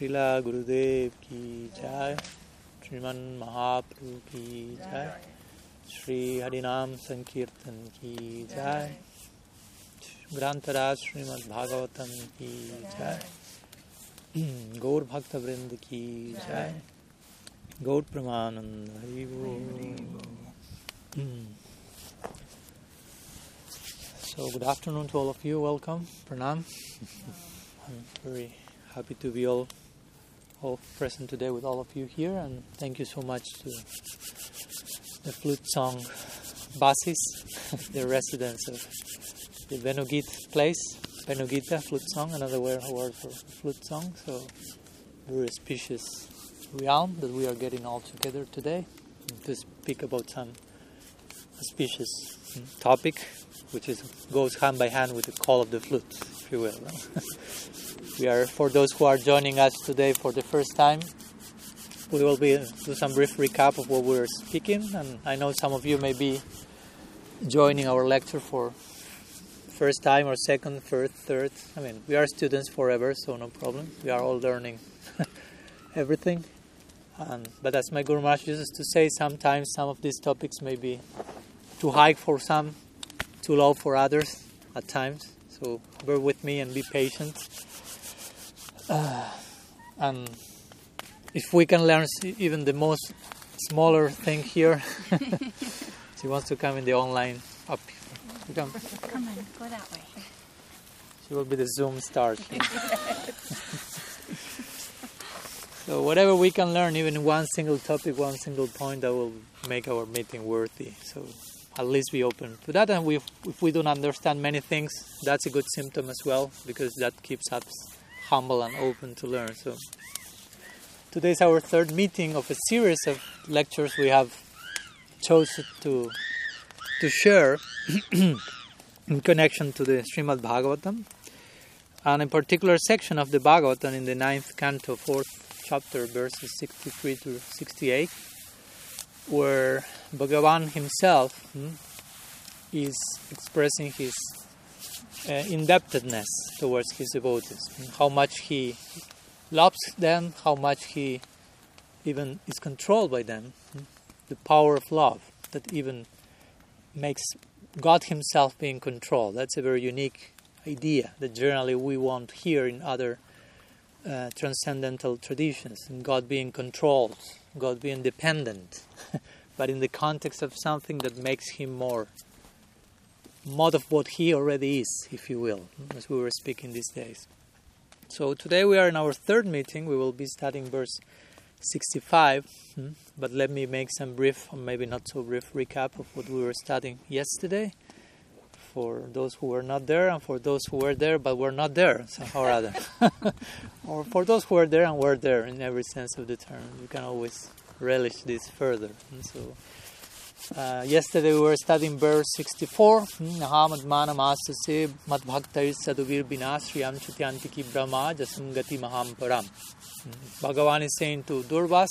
श्रीला गुरुदेव की जय श्रीमन महाप्रभु की जय श्री हरिनाम संकीर्तन की जय ग्रंथराज श्रीमद् भागवतम की जय गौर भक्त वृंद की जय गौर Pramanand Hari So, good afternoon to all of you. Welcome. Pranam. I'm very happy to be all, all present today with all of you here, and thank you so much to the flute song Basis, the residents of the Venugit place, Venugita flute song, another word for flute song. So, very auspicious realm that we are getting all together today to speak about some auspicious hmm, topic which is goes hand by hand with the call of the flute, if you will. we are for those who are joining us today for the first time. We will be do some brief recap of what we're speaking, and I know some of you may be joining our lecture for first time or second, third, third. I mean, we are students forever, so no problem. We are all learning everything. Um, but as my Guru Maharaj used to say, sometimes some of these topics may be too high for some, too low for others at times. So bear with me and be patient. Uh, and if we can learn even the most smaller thing here, she wants to come in the online up. You come. Come on, go that way. She will be the Zoom star. so whatever we can learn, even one single topic, one single point, that will make our meeting worthy. So at least be open to that. And we, if we don't understand many things, that's a good symptom as well, because that keeps us humble and open to learn. So today is our third meeting of a series of lectures we have chosen to to share in connection to the Srimad Bhagavatam, and in particular section of the Bhagavatam in the ninth canto, fourth chapter, verses 63 to 68 where Bhagavan himself hmm, is expressing his uh, indebtedness towards his devotees, how much he loves them, how much he even is controlled by them, hmm, the power of love that even makes God Himself being controlled. That's a very unique idea that generally we won't hear in other uh, transcendental traditions, God being controlled God being dependent, but in the context of something that makes him more more of what he already is, if you will, as we were speaking these days. So today we are in our third meeting. We will be studying verse 65, hmm, but let me make some brief, or maybe not so brief, recap of what we were studying yesterday for those who were not there and for those who were there but were not there somehow or other. or for those who were there and were there in every sense of the term. You can always relish this further. And so uh, yesterday we were studying verse 64. Nahamad manam asase madbhaktair saduvir binasriyam chutyantiki brahma jasungati maham param. Bhagavan is saying to Durvas,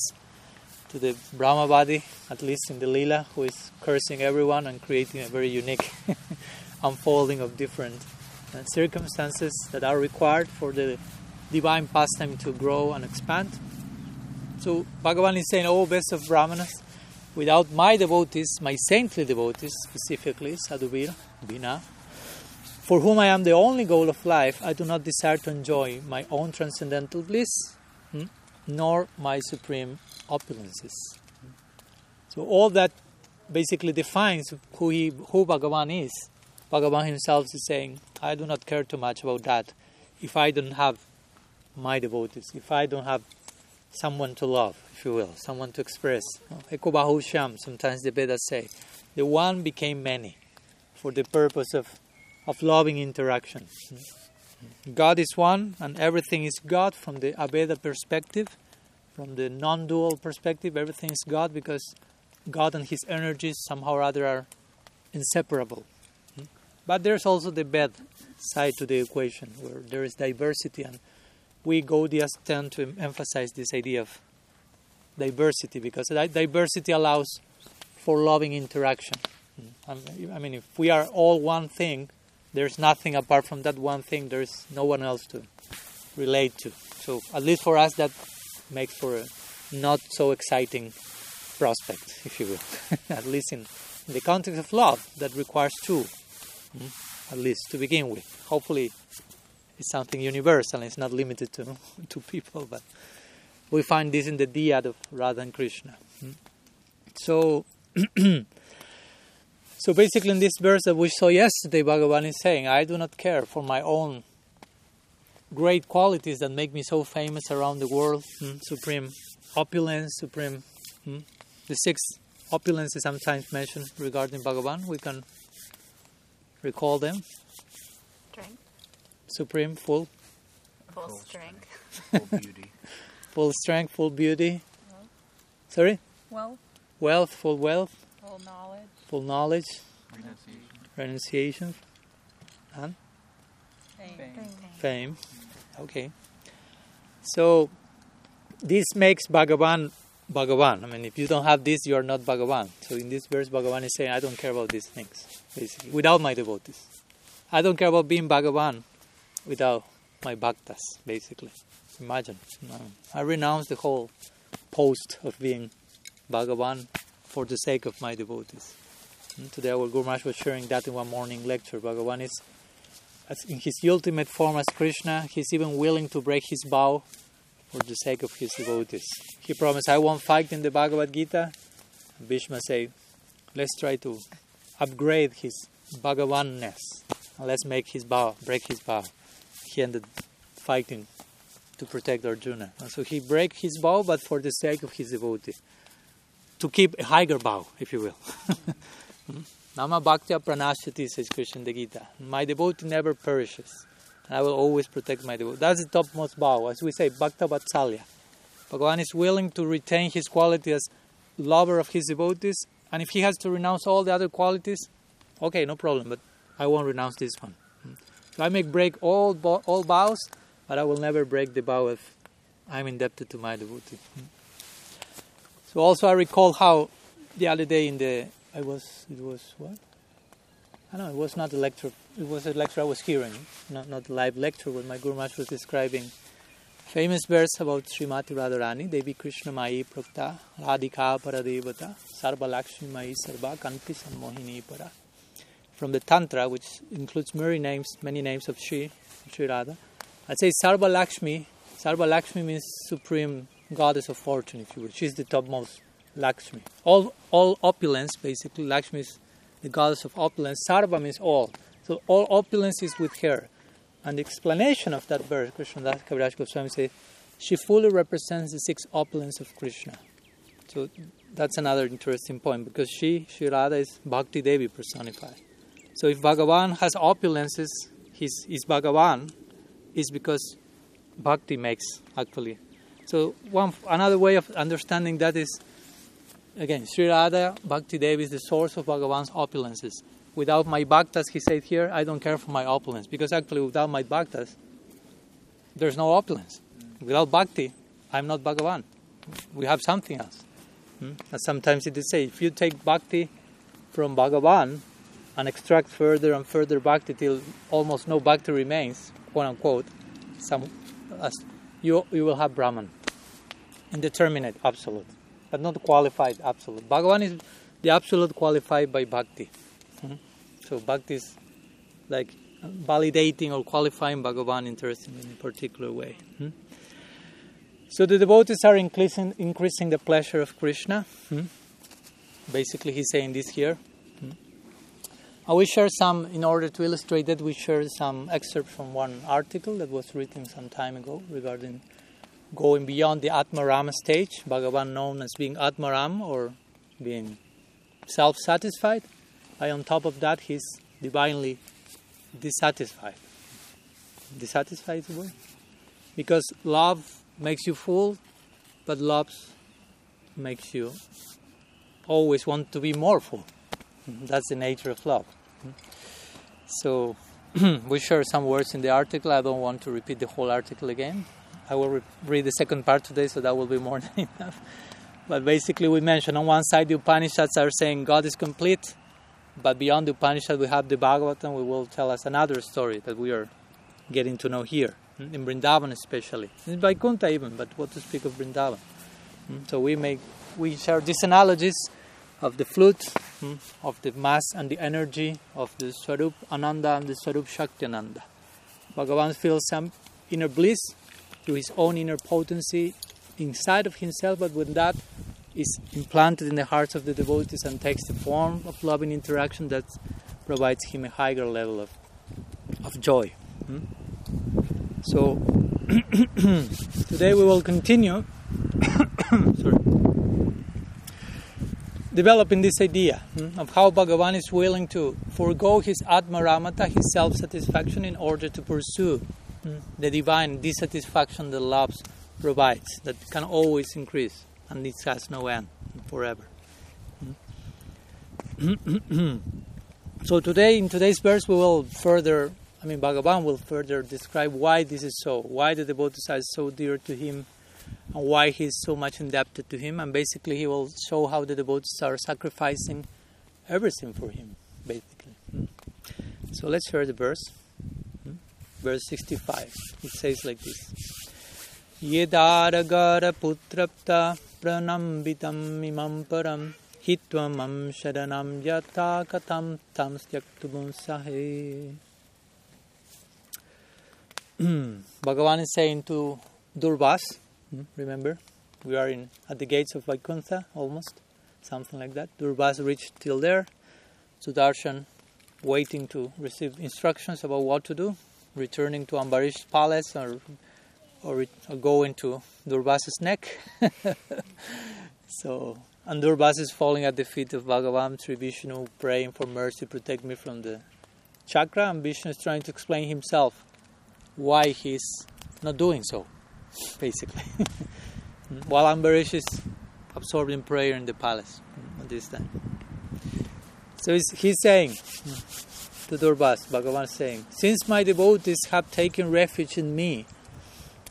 to the Brahmavadi, at least in the Lila, who is cursing everyone and creating a very unique unfolding of different uh, circumstances that are required for the divine pastime to grow and expand. So Bhagavan is saying, Oh, best of Brahmanas, without my devotees, my saintly devotees, specifically Sadhuvir, Bina, for whom I am the only goal of life, I do not desire to enjoy my own transcendental bliss, hmm, nor my supreme opulences. So all that basically defines who he, who Bhagavan is. Bhagavan himself is saying, I do not care too much about that if I don't have my devotees, if I don't have someone to love, if you will, someone to express. Ekobahu Sham, sometimes the Vedas say, the one became many for the purpose of, of loving interaction. God is one and everything is God from the Abheda perspective, from the non dual perspective, everything is God because God and His energies somehow or other are inseparable. But there's also the Bheda side to the equation where there is diversity, and we Gaudiyas tend to emphasize this idea of diversity because diversity allows for loving interaction. I mean, if we are all one thing, there's nothing apart from that one thing, there's no one else to relate to. So at least for us, that makes for a not so exciting prospect, if you will. at least in the context of love, that requires two, mm, at least to begin with. Hopefully, it's something universal. It's not limited to to people, but we find this in the dyad of Radha and Krishna. Mm. So. So basically, in this verse that we saw yesterday, Bhagavan is saying, I do not care for my own great qualities that make me so famous around the world hmm? supreme opulence, supreme. Hmm? The six opulences sometimes mentioned regarding Bhagavan. We can recall them. Strength. Supreme, full. Full, full strength. Full beauty. full strength, full beauty. Wealth. Sorry? Wealth. Wealth, full wealth. Full knowledge full knowledge, renunciation, renunciation and fame. fame. Fame. Okay. So this makes Bhagavan Bhagavan. I mean, if you don't have this, you are not Bhagavan. So in this verse, Bhagavan is saying, I don't care about these things, basically, without my devotees. I don't care about being Bhagavan without my bhaktas, basically. Imagine. I renounce the whole post of being Bhagavan for the sake of my devotees. Hmm, today our Guru Maharaj was sharing that in one morning lecture. Bhagavan is in his ultimate form as Krishna, he's even willing to break his vow for the sake of his devotees. He promised, I won't fight in the Bhagavad Gita. Bhishma said, let's try to upgrade his Bhagavanness. Let's make his vow, break his vow. He ended fighting to protect Arjuna. And so he break his vow, but for the sake of his devotee. To keep a higher vow, if you will. Nama Bhaktya Pranashati, says Krishna the Gita. My devotee never perishes. And I will always protect my devotee. That's the topmost vow. As we say, Bhakta Vatsalya. Bhagavan is willing to retain his quality as lover of his devotees. And if he has to renounce all the other qualities, okay, no problem. But I won't renounce this one. Hmm. So I may break all, all vows, but I will never break the vow if I'm indebted to my devotee. So also I recall how the other day in the I was, it was what? I know, it was not a lecture, it was a lecture I was hearing, not, not a live lecture where my Guru Maharaj was describing famous verse about Srimati Radharani, Devi Krishna Mai Prakta, Radhika Paradevata, Sarva Lakshmi Mai Sarva Kanti Sammohini Para. From the Tantra, which includes many names, many names of Sri, Sri Radha. I'd say Sarva Lakshmi, Sarva Lakshmi means supreme goddess of fortune, if you will. She's the topmost Lakshmi. All, all opulence, basically, Lakshmi is the goddess of opulence. Sarva means all. So all opulence is with her. And the explanation of that verse, Krishna Das Kaviraj Goswami says, she fully represents the six opulence of Krishna. So that's another interesting point because she, Sri Radha, is Bhakti Devi personified. So if Bhagavan has opulences, he's, he's Bhagavan, is because Bhakti makes actually. So one another way of understanding that is again, Sri Radha Bhakti Devi is the source of Bhagavan's opulences. Without my bhaktas, he said here, I don't care for my opulence. Because actually, without my bhaktas, there's no opulence. Without bhakti, I'm not Bhagavan. We have something else. Hmm? And sometimes it is say, if you take bhakti from Bhagavan and extract further and further bhakti till almost no bhakti remains, quote unquote, some, you, you will have Brahman. Indeterminate, absolute but not qualified absolute. Bhagavan is the absolute qualified by bhakti. Mm-hmm. So bhakti is like validating or qualifying Bhagavan in a particular way. Mm-hmm. So the devotees are increasing, increasing the pleasure of Krishna. Mm-hmm. Basically, he's saying this here. Uh, I will share some, in order to illustrate that, we share some excerpts from one article that was written some time ago regarding going beyond the Atmaram stage, Bhagavan known as being Atmaram or being self satisfied. And on top of that, he's divinely dissatisfied. Dissatisfied is word? Because love makes you full, but love makes you always want to be more full. That's the nature of love. So, we share some words in the article. I don't want to repeat the whole article again. I will re- read the second part today, so that will be more than enough. But basically, we mentioned on one side the Upanishads are saying God is complete, but beyond the Upanishad, we have the Bhagavatam, we will tell us another story that we are getting to know here. mm, in Vrindavan especially, in Vaikuntha even, but what to speak of Vrindavan. Mm, So we make we share these analogies of the flute, mm, of the mass and the energy of the Swarup Ananda and the Swarup Shakti Ananda. Bhagavan feels some inner bliss through his own inner potency inside of himself, but when that is implanted in the hearts of the devotees and takes the form of loving interaction, that provides him a higher level of, of joy. Hmm? So today we will continue developing this idea hmm, of how Bhagavan is willing to forego his Atmaramata, his self satisfaction, in order to pursue hmm, the divine dissatisfaction that love provides, that can always increase and this has no end forever. Hmm. so today, in today's verse, we will further, I mean, Bhagavan will further describe why this is so, why the devotees are so dear to him, why he is so much indebted to him, and basically he will show how the devotees are sacrificing everything for him, basically. Hmm. So let's hear the verse. Hmm. Verse 65. It says like this. Yedaragara putrapta pranambitam imam param hitwamam sharanam yata katam tam styaktubun sahe. Bhagavan is saying to Durvas, hmm, Mm-hmm. remember, we are in at the gates of Vaikuntha almost, something like that. Durvas reached till there, Sudarshan waiting to receive instructions about what to do, returning to Ambarish's palace or or, it, or go into Durvasa's neck. so, and Durvasa is falling at the feet of Bhagavan, Sri Vishnu, praying for mercy, protect me from the chakra, and Vishnu is trying to explain himself why he's not doing so, basically. While Ambarish is absorbed in prayer in the palace at this time. So he's, he's saying to Durvas, Bhagavan is saying, Since my devotees have taken refuge in me,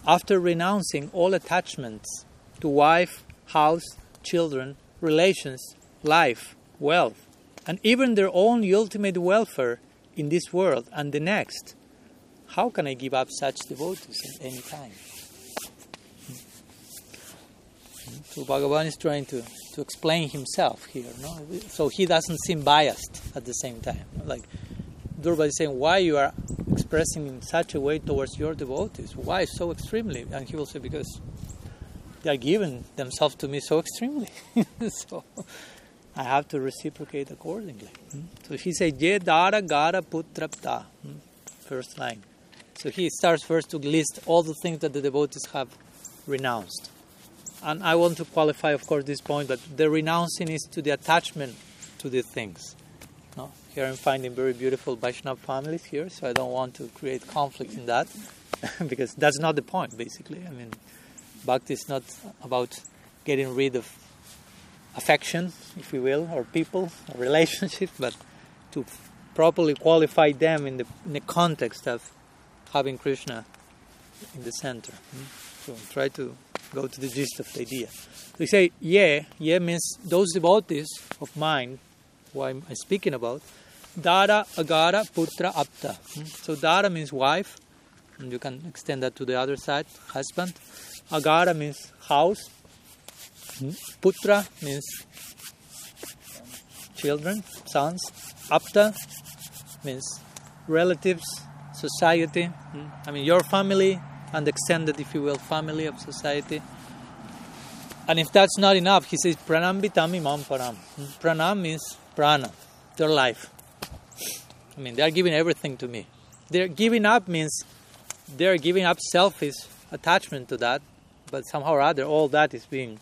after renouncing all attachments to wife, house, children, relations, life, wealth, and even their own ultimate welfare in this world and the next, how can I give up such devotees at any time? So Bhagavan is trying to, to explain himself here, no? So he doesn't seem biased at the same time. Like Durva is saying, why you are expressing in such a way towards your devotees? Why so extremely? And he will say, because they are giving themselves to me so extremely. so I have to reciprocate accordingly. Hmm? So he says, Ye dara gara putrapta. Hmm? First line. So he starts first to list all the things that the devotees have renounced. And I want to qualify, of course, this point that the renouncing is to the attachment to the things. No? Here I'm finding very beautiful Vaishnava families here, so I don't want to create conflict in that, because that's not the point, basically. I mean, bhakti is not about getting rid of affection, if you will, or people, or relationships, but to properly qualify them in the, in the context of having Krishna in the center. Hmm? So try to go to the gist of the idea. They say, yeah, yeah means those devotees of mine, who I'm speaking about, Dara, Agara, Putra, Apta. Hmm? So Dara means wife, and you can extend that to the other side, husband. Agara means house. Hmm? Putra means children, sons. Apta means relatives, society. Hmm? I mean, your family and extended, if you will, family of society. And if that's not enough, he says, Pranam bitami mam. Pranam means prana, their life. I mean, they're giving everything to me. They're giving up means they're giving up selfish attachment to that, but somehow or other, all that is being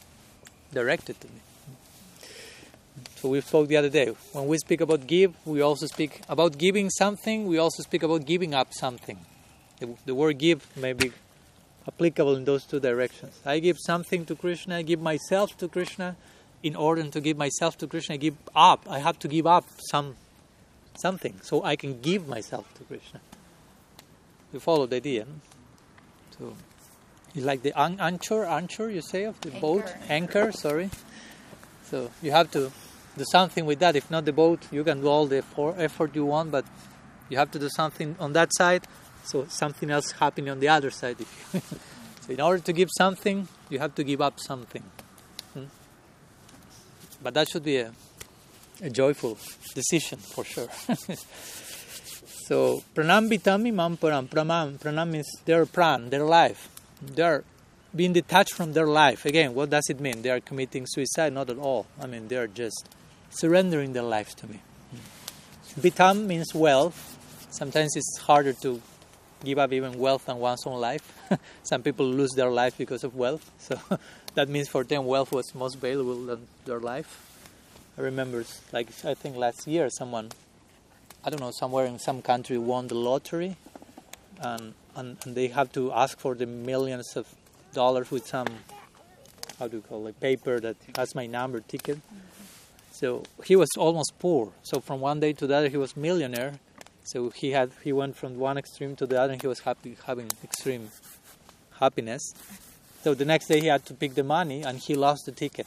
directed to me. So we spoke the other day. When we speak about give, we also speak about giving something. We also speak about giving up something. The, the word give may be applicable in those two directions. I give something to Krishna. I give myself to Krishna. In order to give myself to Krishna, I give up. I have to give up some something so I can give myself to Krishna. You follow the idea? No? So it's like the an- anchor, anchor you say of the Anchor. boat, anchor. Sorry. So you have to do something with that. If not the boat, you can do all the effort, effort you want, but you have to do something on that side So something else happening on the other side. so in order to give something, you have to give up something. Hmm? But that should be a, a joyful decision for sure. so pranam vitami mam param. Pranam, pranam means their pran, their life. They're being detached from their life. Again, what does it mean? They are committing suicide? Not at all. I mean, they are just surrendering their lives to me. Vitam means wealth. Sometimes it's harder to give up even wealth and one's own life. Some people lose their life because of wealth. So that means for them, wealth was most valuable than their life. I remember, like, I think last year, someone, I don't know, somewhere in some country won the lottery. And, and, and they have to ask for the millions of dollars with some, how do you call it, paper that has my number ticket. Mm-hmm. So he was almost poor. So from one day to the other, he was millionaire. So he had he went from one extreme to the other, and he was happy, having extreme happiness. So the next day he had to pick the money, and he lost the ticket.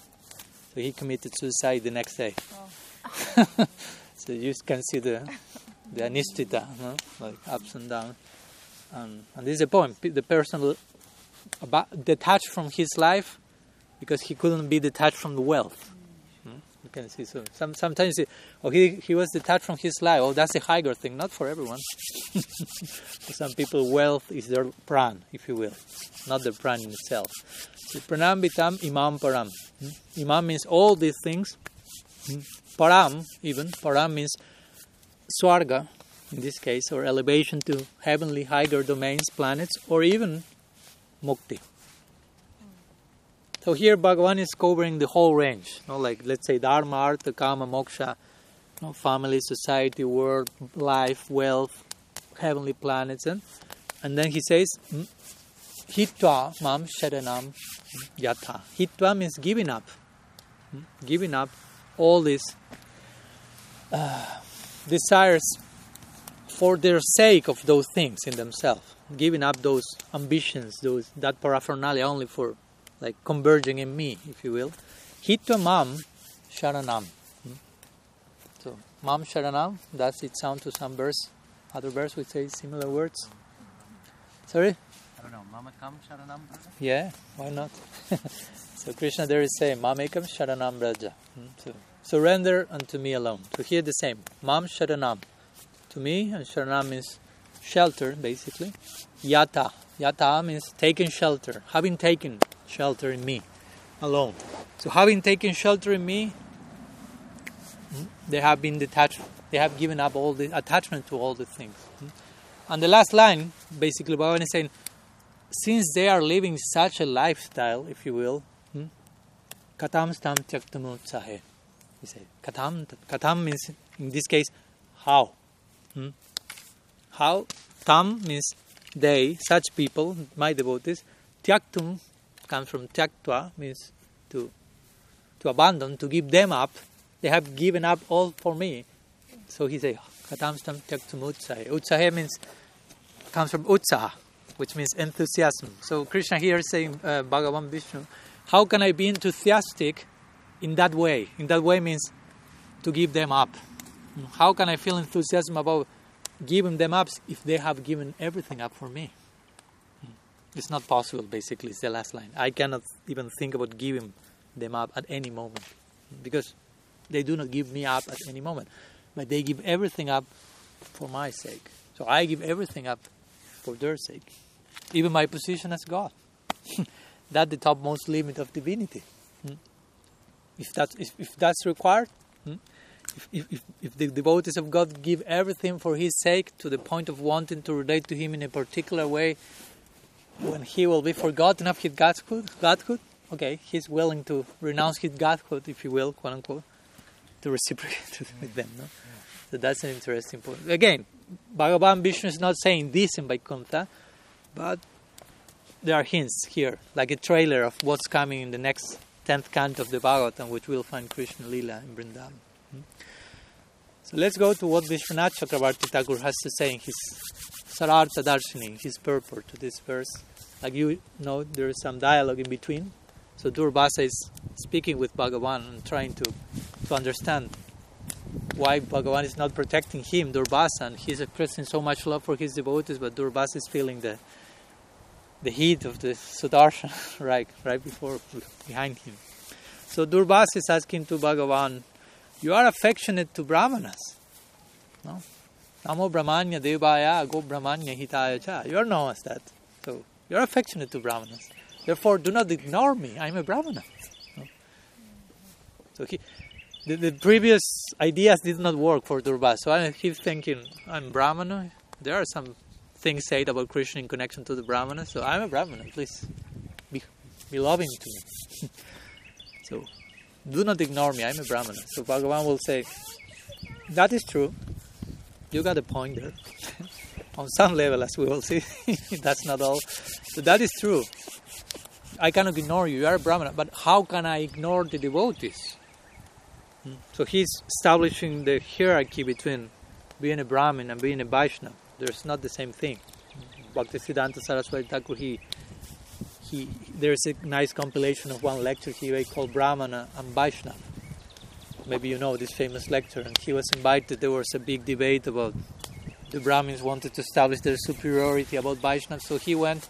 So he committed suicide the next day. Oh. so you can see the the anisthita, no? like ups and downs. And, and this is the point. The person about, detached from his life because he couldn't be detached from the wealth. You can see so. Some, sometimes he, oh, he, he was detached from his life. Oh, that's a higher thing. Not for everyone. for some people, wealth is their pran, if you will, not the pran in itself. So, pranam vitam imam param. Hmm? Imam means all these things. Hmm? Param, even param means swarga, in this case, or elevation to heavenly higher domains, planets, or even mukti. So here Bhagavan is covering the whole range, you know, like let's say Dharma, Artha, Kama, Moksha, you know, family, society, world, life, wealth, heavenly planets, and and then he says, Hitva mam sharanam yatha. Hitva means giving up, giving up all these uh, desires for their sake of those things in themselves, giving up those ambitions, those that paraphernalia only for like converging in me, if you will. Hitva mam sharanam. So mam sharanam, does it sound to some verse? Other verse would say similar words. Sorry? I don't know. Mama Kam Sharanam Braja? Yeah, why not? so Krishna there is saying, Mamekam Sharanam Braja. Hmm, So surrender unto me alone. So here the same. Mam Sharanam. To me, and Sharanam means shelter, basically. Yata. Yata means taking shelter. Having taken shelter in me alone. So having taken shelter in me, hmm, they have been detached. They have given up all the attachment to all the things. Hmm. And the last line, basically, Bhagavan is saying, since they are living such a lifestyle, if you will, hmm, katam stam tyaktamutsahe. He said, katam, katam means, in this case, how. How? Tam means they, such people, my devotees. Tyaktum comes from tyaktva, means to, to abandon, to give them up. They have given up all for me. So he says, katam stam tyaktum utsahe. Utsahe means, comes from utsaha which means enthusiasm. So Krishna here is saying, uh, Bhagavan Vishnu, how can I be enthusiastic in that way? In that way means to give them up. How can I feel enthusiasm about giving them up if they have given everything up for me? It's not possible, basically, it's the last line. I cannot even think about giving them up at any moment because they do not give me up at any moment, but they give everything up for my sake. So I give everything up for their sake even my position as God. that's the topmost limit of divinity. Hmm? If that's if, if that's required, hmm? if, if, if the devotees of God give everything for His sake to the point of wanting to relate to Him in a particular way, when He will be forgotten of His Godhood, Godhood, okay, He's willing to renounce His Godhood, if you will, quote unquote, to reciprocate with them. No? So that's an interesting point. Again, Bhagavan Vishnu is not saying this in Vaikuntha, but there are hints here, like a trailer of what's coming in the next tenth canto of the Bhagavatam, which we'll find Krishna Lila in Vrindavan. Hmm? So let's go to what Vishwanath Chakravarti Thakur has to say in his Sarartha Darshini, his purport to this verse. Like you know, there is some dialogue in between. So Durvasa is speaking with Bhagavan and trying to, to understand why Bhagavan is not protecting him, Durvasa, and he's expressing so much love for his devotees, but Durvasa is feeling the the heat of the Sudarshan right right before behind him. So Durvasa is asking to Bhagavan, you are affectionate to Brahmanas. No? Namo Brahmanya Devaya Go Brahmanya Hitaya Cha. You are known as that. You are affectionate to Brahmanas. Therefore, do not ignore me. I am a Brahmana. So he, the, the previous ideas did not work for Durvasa. So I keep thinking, I'm Brahmana. There are some things said about Krishna in connection to the Brahmana. So I'm a Brahmana. Please be, be loving to me. so do not ignore me. I'm a Brahmana. So Bhagavan will say, that is true. You got a point there. On some level, as we will see, that's not all. So that is true. I cannot ignore you. You are a Brahmana. But how can I ignore the devotees? Hmm? So he's establishing the hierarchy between being a Brahmin and being a Vaishnava. There's not the same thing. Bhaktisiddhanta Saraswati Thakur, he, he, there's a nice compilation of one lecture he made called Brahmana and Vaishnava. Maybe you know this famous lecture, and he was invited. There was a big debate about the Brahmins wanted to establish their superiority about Vaishnavas, so he went,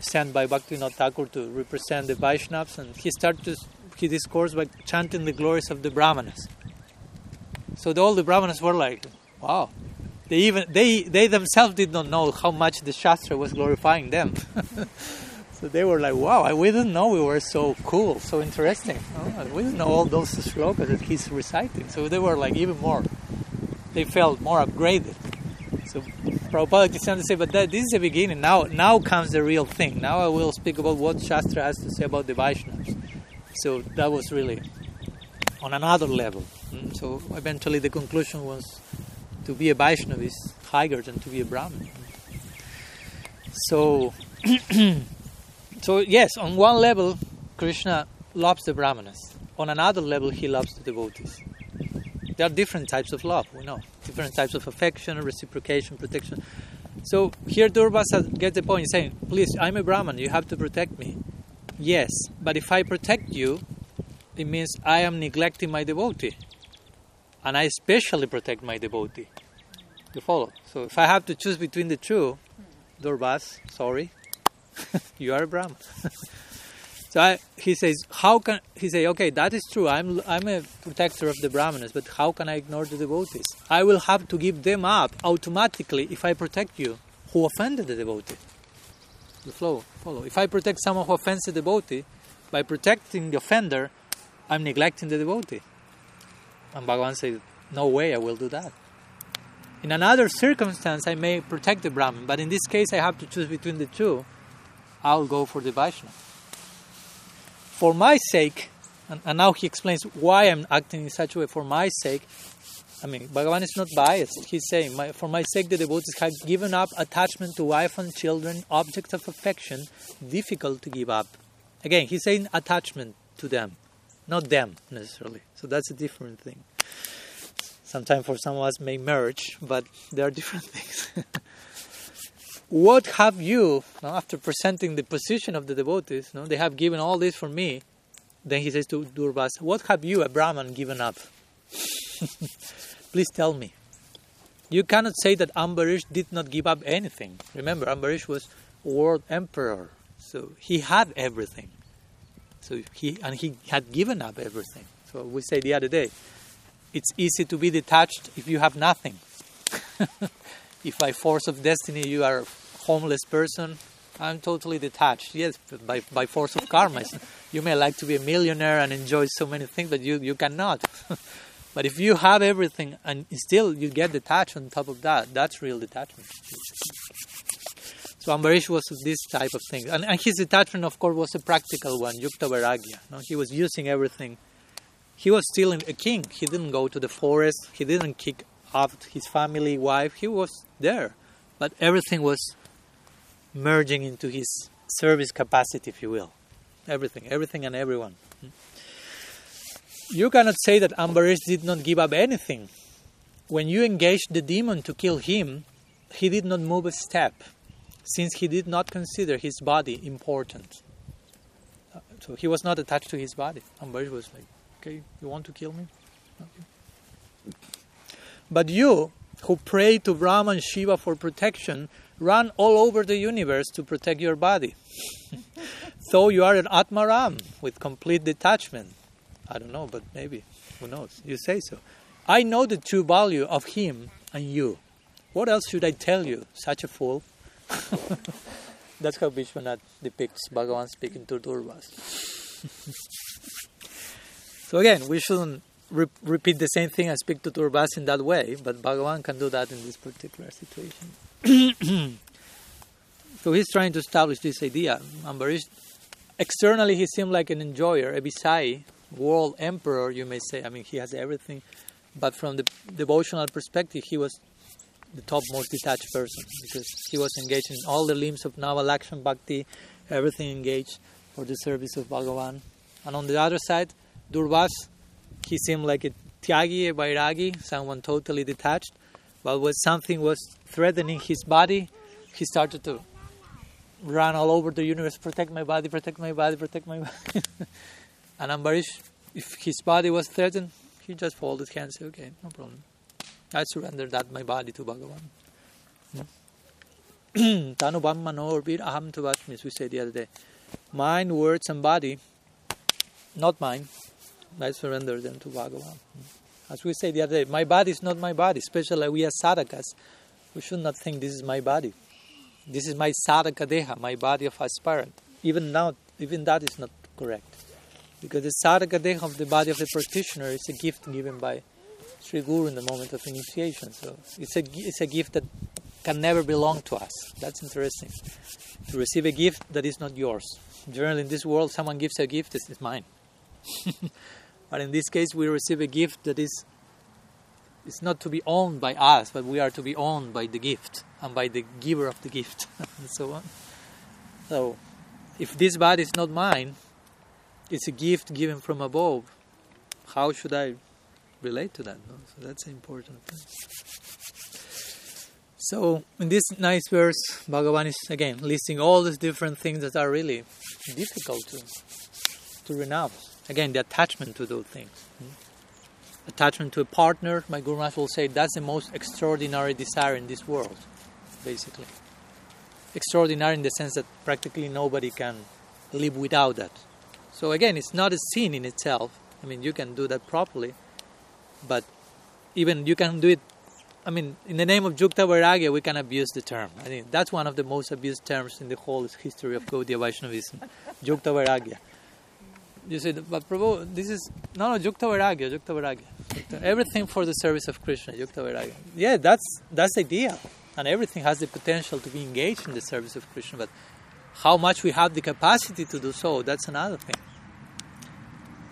sent by Bhaktivinoda Thakur to represent the Vaishnavas, and he started to, he discoursed by chanting the glories of the Brahmanas. So the, all the Brahmanas were like, wow. They even they they themselves did not know how much the Shastra was glorifying them. so they were like, wow, we didn't know we were so cool, so interesting. Oh, we didn't know all those shlokas that he's reciting. So they were like even more, they felt more upgraded. So Prabhupada is trying to say, but that, this is the beginning. Now, now comes the real thing. Now I will speak about what Shastra has to say about the Vaishnavas. So that was really on another level. Mm, So eventually the conclusion was to be a Vaishnava is higher than to be a Brahmin. So, so yes, on one level, Krishna loves the Brahmanas. On another level, he loves the devotees. There are different types of love, we know. Different types of affection, reciprocation, protection. So here Durvasa gets the point saying, please, I'm a Brahman, you have to protect me. Yes, but if I protect you, it means I am neglecting my devotee. And I especially protect my devotee. You follow? So if I have to choose between the two, Durvas, sorry, you are a Brahman. so I, he says, how can he say? Okay, that is true. I'm I'm a protector of the Brahmanas, but how can I ignore the devotees? I will have to give them up automatically if I protect you, who offended the devotee. The flow, follow. If I protect someone who offends the devotee, by protecting the offender, I'm neglecting the devotee. And Bhagavan says, no way, I will do that. In another circumstance, I may protect the Brahmin, but in this case, I have to choose between the two. I'll go for the Vaishnava. For my sake, and, and now he explains why I'm acting in such a way. For my sake, I mean, Bhagavan is not biased. He's saying, my, for my sake, the devotees have given up attachment to wife and children, objects of affection, difficult to give up. Again, he's saying attachment to them, not them necessarily. So that's a different thing. Sometimes for some of us may merge, but they are different things. What have you, after presenting the position of the devotees, they have given all this for me. Then he says to Durvas, What have you, a Brahman, given up? Please tell me. You cannot say that Ambarish did not give up anything. Remember, Ambarish was world emperor, so he had everything. So he and he had given up everything. So we say the other day, it's easy to be detached if you have nothing. if by force of destiny you are homeless person, I'm totally detached. Yes, by, by force of karma. You may like to be a millionaire and enjoy so many things, but you, you cannot. but if you have everything and still you get detached on top of that, that's real detachment. So Ambarish was this type of thing. And, and his detachment, of course, was a practical one, Yukta. No? He was using everything. He was still a king. He didn't go to the forest. He didn't kick out his family, wife. He was there. But everything was merging into his service capacity, if you will. Everything, everything and everyone. You cannot say that Ambarish did not give up anything. When you engaged the demon to kill him, he did not move a step, since he did not consider his body important. So he was not attached to his body. Ambarish was like, okay, you want to kill me? Okay. But you, who pray to Brahma and Shiva for protection, run all over the universe to protect your body. so you are an Atmaram with complete detachment. I don't know, but maybe. Who knows? You say so. I know the true value of him and you. What else should I tell you? Such a fool. That's how Vishwanath depicts Bhagavan speaking to Durvas. so again, we shouldn't re- repeat the same thing and speak to Durvas in that way, but Bhagavan can do that in this particular situation. so he's trying to establish this idea. Ambarish, externally, he seemed like an enjoyer, a Visai, world emperor, you may say. I mean, he has everything, but from the devotional perspective, he was the top most detached person because he was engaged in all the limbs of Navalakshan Bhakti, everything engaged for the service of Bhagavan. And on the other side, Durvas, he seemed like a Tyagi, a Vairagi, someone totally detached. But when something was threatening his body, he started to run all over the universe, protect my body, protect my body, protect my body. and Ambarish, if his body was threatened, he just folded hands and said, okay, no problem. I surrender that my body to Bhagavan. Hmm. Tanu Brahmano Urbir Aham Tuvashmi, as we said the other day. Mind, words, and body, not mine. I surrender them to Bhagavan. Hmm. As we said the other day, my body is not my body, especially we as sadhakas. We should not think this is my body. This is my sadhaka deha, my body of aspirant. Even now, even that is not correct. Because the sadhaka deha of the body of the practitioner is a gift given by Sri Guru in the moment of initiation. So it's a, it's a gift that can never belong to us. That's interesting. To receive a gift that is not yours. Generally, in this world, someone gives a gift, it's mine. but in this case, we receive a gift that is it's not to be owned by us, but we are to be owned by the gift and by the giver of the gift, and so on. So, if this body is not mine, it's a gift given from above. How should I relate to that? No? So that's an important thing. So, in this nice verse, Bhagavan is again listing all these different things that are really difficult to to renounce. Again, the attachment to those things. Hmm? Attachment to a partner, my Guru Maharaj will say, that's the most extraordinary desire in this world, basically. Extraordinary in the sense that practically nobody can live without that. So, again, it's not a sin in itself. I mean, you can do that properly, but even you can do it I mean, in the name of Jukta Vairagya, we can abuse the term. I think that's one of the most abused terms in the whole history of Gaudiya Vaishnavism. Jukta Vairagya. You see, but Prabhu, this is, no, no, Jukta Vairagya, Jukta Vairagya. Everything for the service of Krishna, Jukta Vairagya. Yeah, that's, that's the idea, And everything has the potential to be engaged in the service of Krishna, but how much we have the capacity to do so, that's another thing.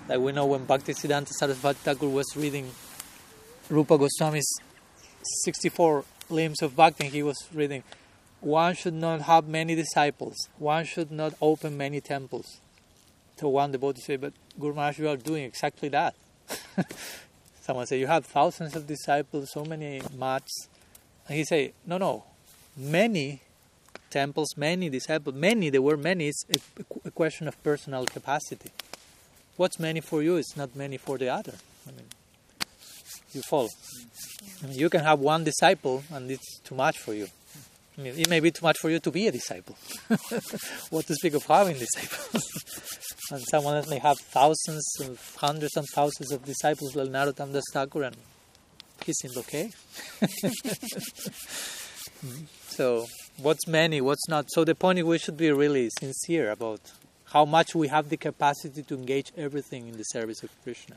Like we know when Bhaktisiddhanta Sarasvati Thakur was reading Rupa Goswami's 64 limbs of bhakti he was reading one should not have many disciples one should not open many temples so one devotee say but guru maharaj you are doing exactly that. Someone say you have thousands of disciples so many maths and he say no no. Many temples many disciples many there were many. It's a, a question of personal capacity. What's many for you is not many for the other. I mean you follow. I mean, you can have one disciple and it's too much for you. It may be too much for you to be a disciple. what to speak of having disciples? and someone else may have thousands, of, hundreds and thousands of disciples like Narottam Thakur and he seemed okay. so, what's many, what's not? So, the point is we should be really sincere about how much we have the capacity to engage everything in the service of Krishna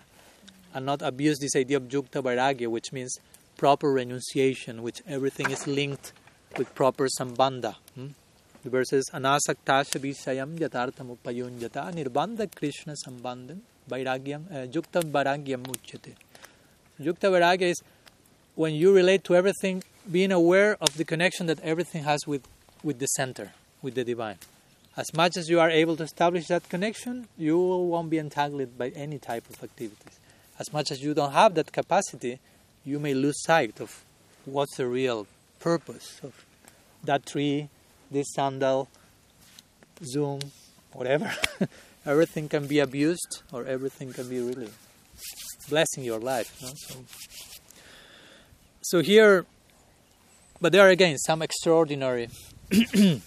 and not abuse this idea of Jukta Vairagya, which means proper renunciation, which everything is linked with proper sambandha. Hmm? The verse says, Anasakta Shabishayam Yatartham Upayunjata Nirbandha Krishna Sambandham Vairagyam uh, Jukta Vairagyam Uchyate. Jukta Vairagya is when you relate to everything, being aware of the connection that everything has with, with the center, with the divine. As much as you are able to establish that connection, you won't be entangled by any type of activities. As much as you don't have that capacity, you may lose sight of what's the real purpose of that tree, this sandal, Zoom, whatever. everything can be abused or everything can be really blessing your life. No? So, so here, but there are again some extraordinary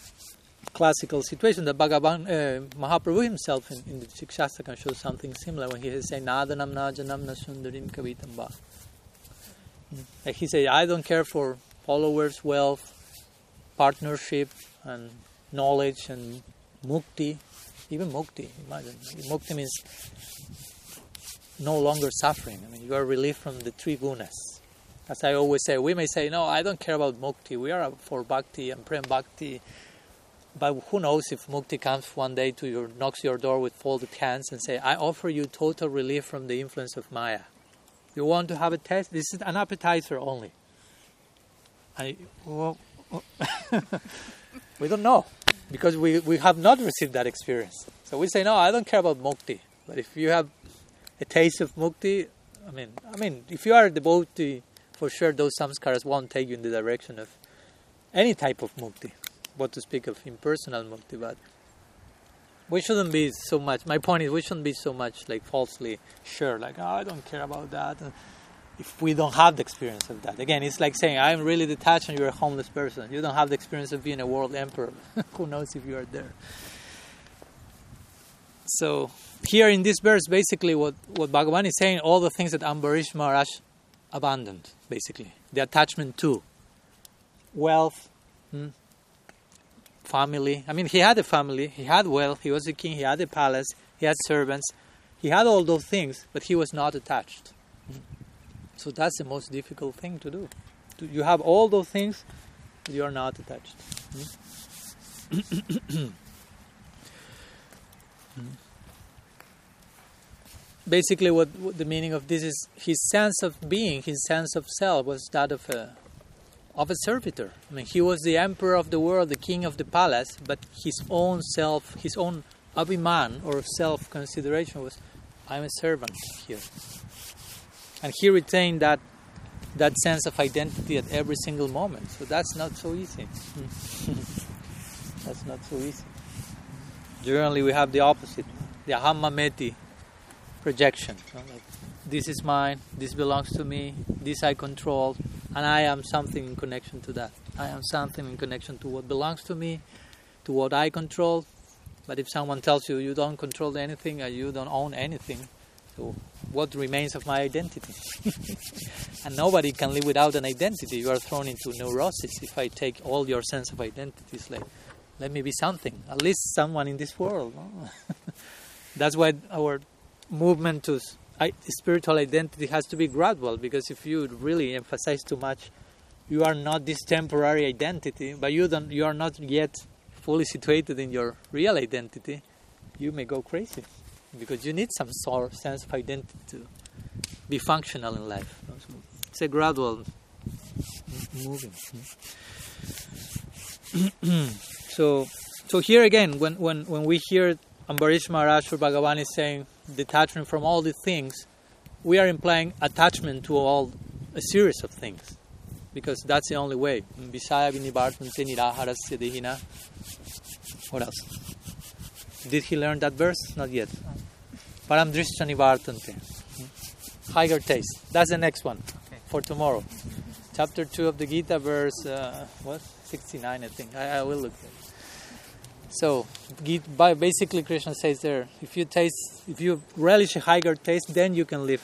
classical situation. that Bhagavan uh, Mahaprabhu himself in, in the Shikshastakam shows something similar when he is saying Nadanam Najanam Nasundarim Kavitam Ba. Like he said, I don't care for followers, wealth, partnership, and knowledge, and mukti. Even mukti, imagine. Mukti means no longer suffering. I mean, you are relieved from the three gunas. As I always say, we may say, no, I don't care about mukti. We are for bhakti and prem bhakti. But who knows if mukti comes one day to your knocks your door with folded hands and say, I offer you total relief from the influence of Maya. You want to have a test? This is an appetizer only. I, well, we don't know because we, we have not received that experience. So we say, no, I don't care about mukti. But if you have a taste of mukti, I mean, I mean, if you are a devotee, for sure those samskaras won't take you in the direction of any type of mukti. What to speak of impersonal mukti, but we shouldn't be so much. My point is, we shouldn't be so much like falsely sure, like oh, I don't care about that. If we don't have the experience of that, again, it's like saying I'm really detached and you're a homeless person. You don't have the experience of being a world emperor. Who knows if you are there? So here in this verse, basically, what what Bhagavan is saying, all the things that Ambarish Maharaj abandoned, basically the attachment to wealth. Hmm, family. I mean, he had a family, he had wealth, he was a king, he had a palace, he had servants, he had all those things, but he was not attached. So that's the most difficult thing to do. You have all those things, you are not attached. Hmm? Hmm? Basically, what, what, the meaning of this is his sense of being, his sense of self was that of a of a servitor. I mean, he was the emperor of the world, the king of the palace, but his own self, his own abhiman or self consideration was, I'm a servant here. And he retained that that sense of identity at every single moment. So that's not so easy. that's not so easy. Generally, we have the opposite, the ahammameti projection. You know, like, this is mine, this belongs to me, this I control, and I am something in connection to that. I am something in connection to what belongs to me, to what I control. But if someone tells you you don't control anything or you don't own anything, so what remains of my identity? and nobody can live without an identity. You are thrown into neurosis if I take all your sense of identity. It's like, let me be something, at least someone in this world. No? That's why our movement to spiritual identity has to be gradual because if you really emphasize too much, you are not this temporary identity, but you don't, you are not yet fully situated in your real identity. You may go crazy because you need some sort sense of identity to be functional in life. It's a gradual moving. so, so here again, when when when we hear Ambarish Maharaj or Bhagavan is saying detachment from all the things, we are implying attachment to all a series of things. Because that's the only way. What else? Did he learn that verse? Not yet. Param nivartante. Higher taste. That's the next one for tomorrow. Chapter 2 of the Gita, verse uh, what? 69, I think. I, I will look at it. So, basically, Krishna says there, if you taste, if you relish a higher taste, then you can live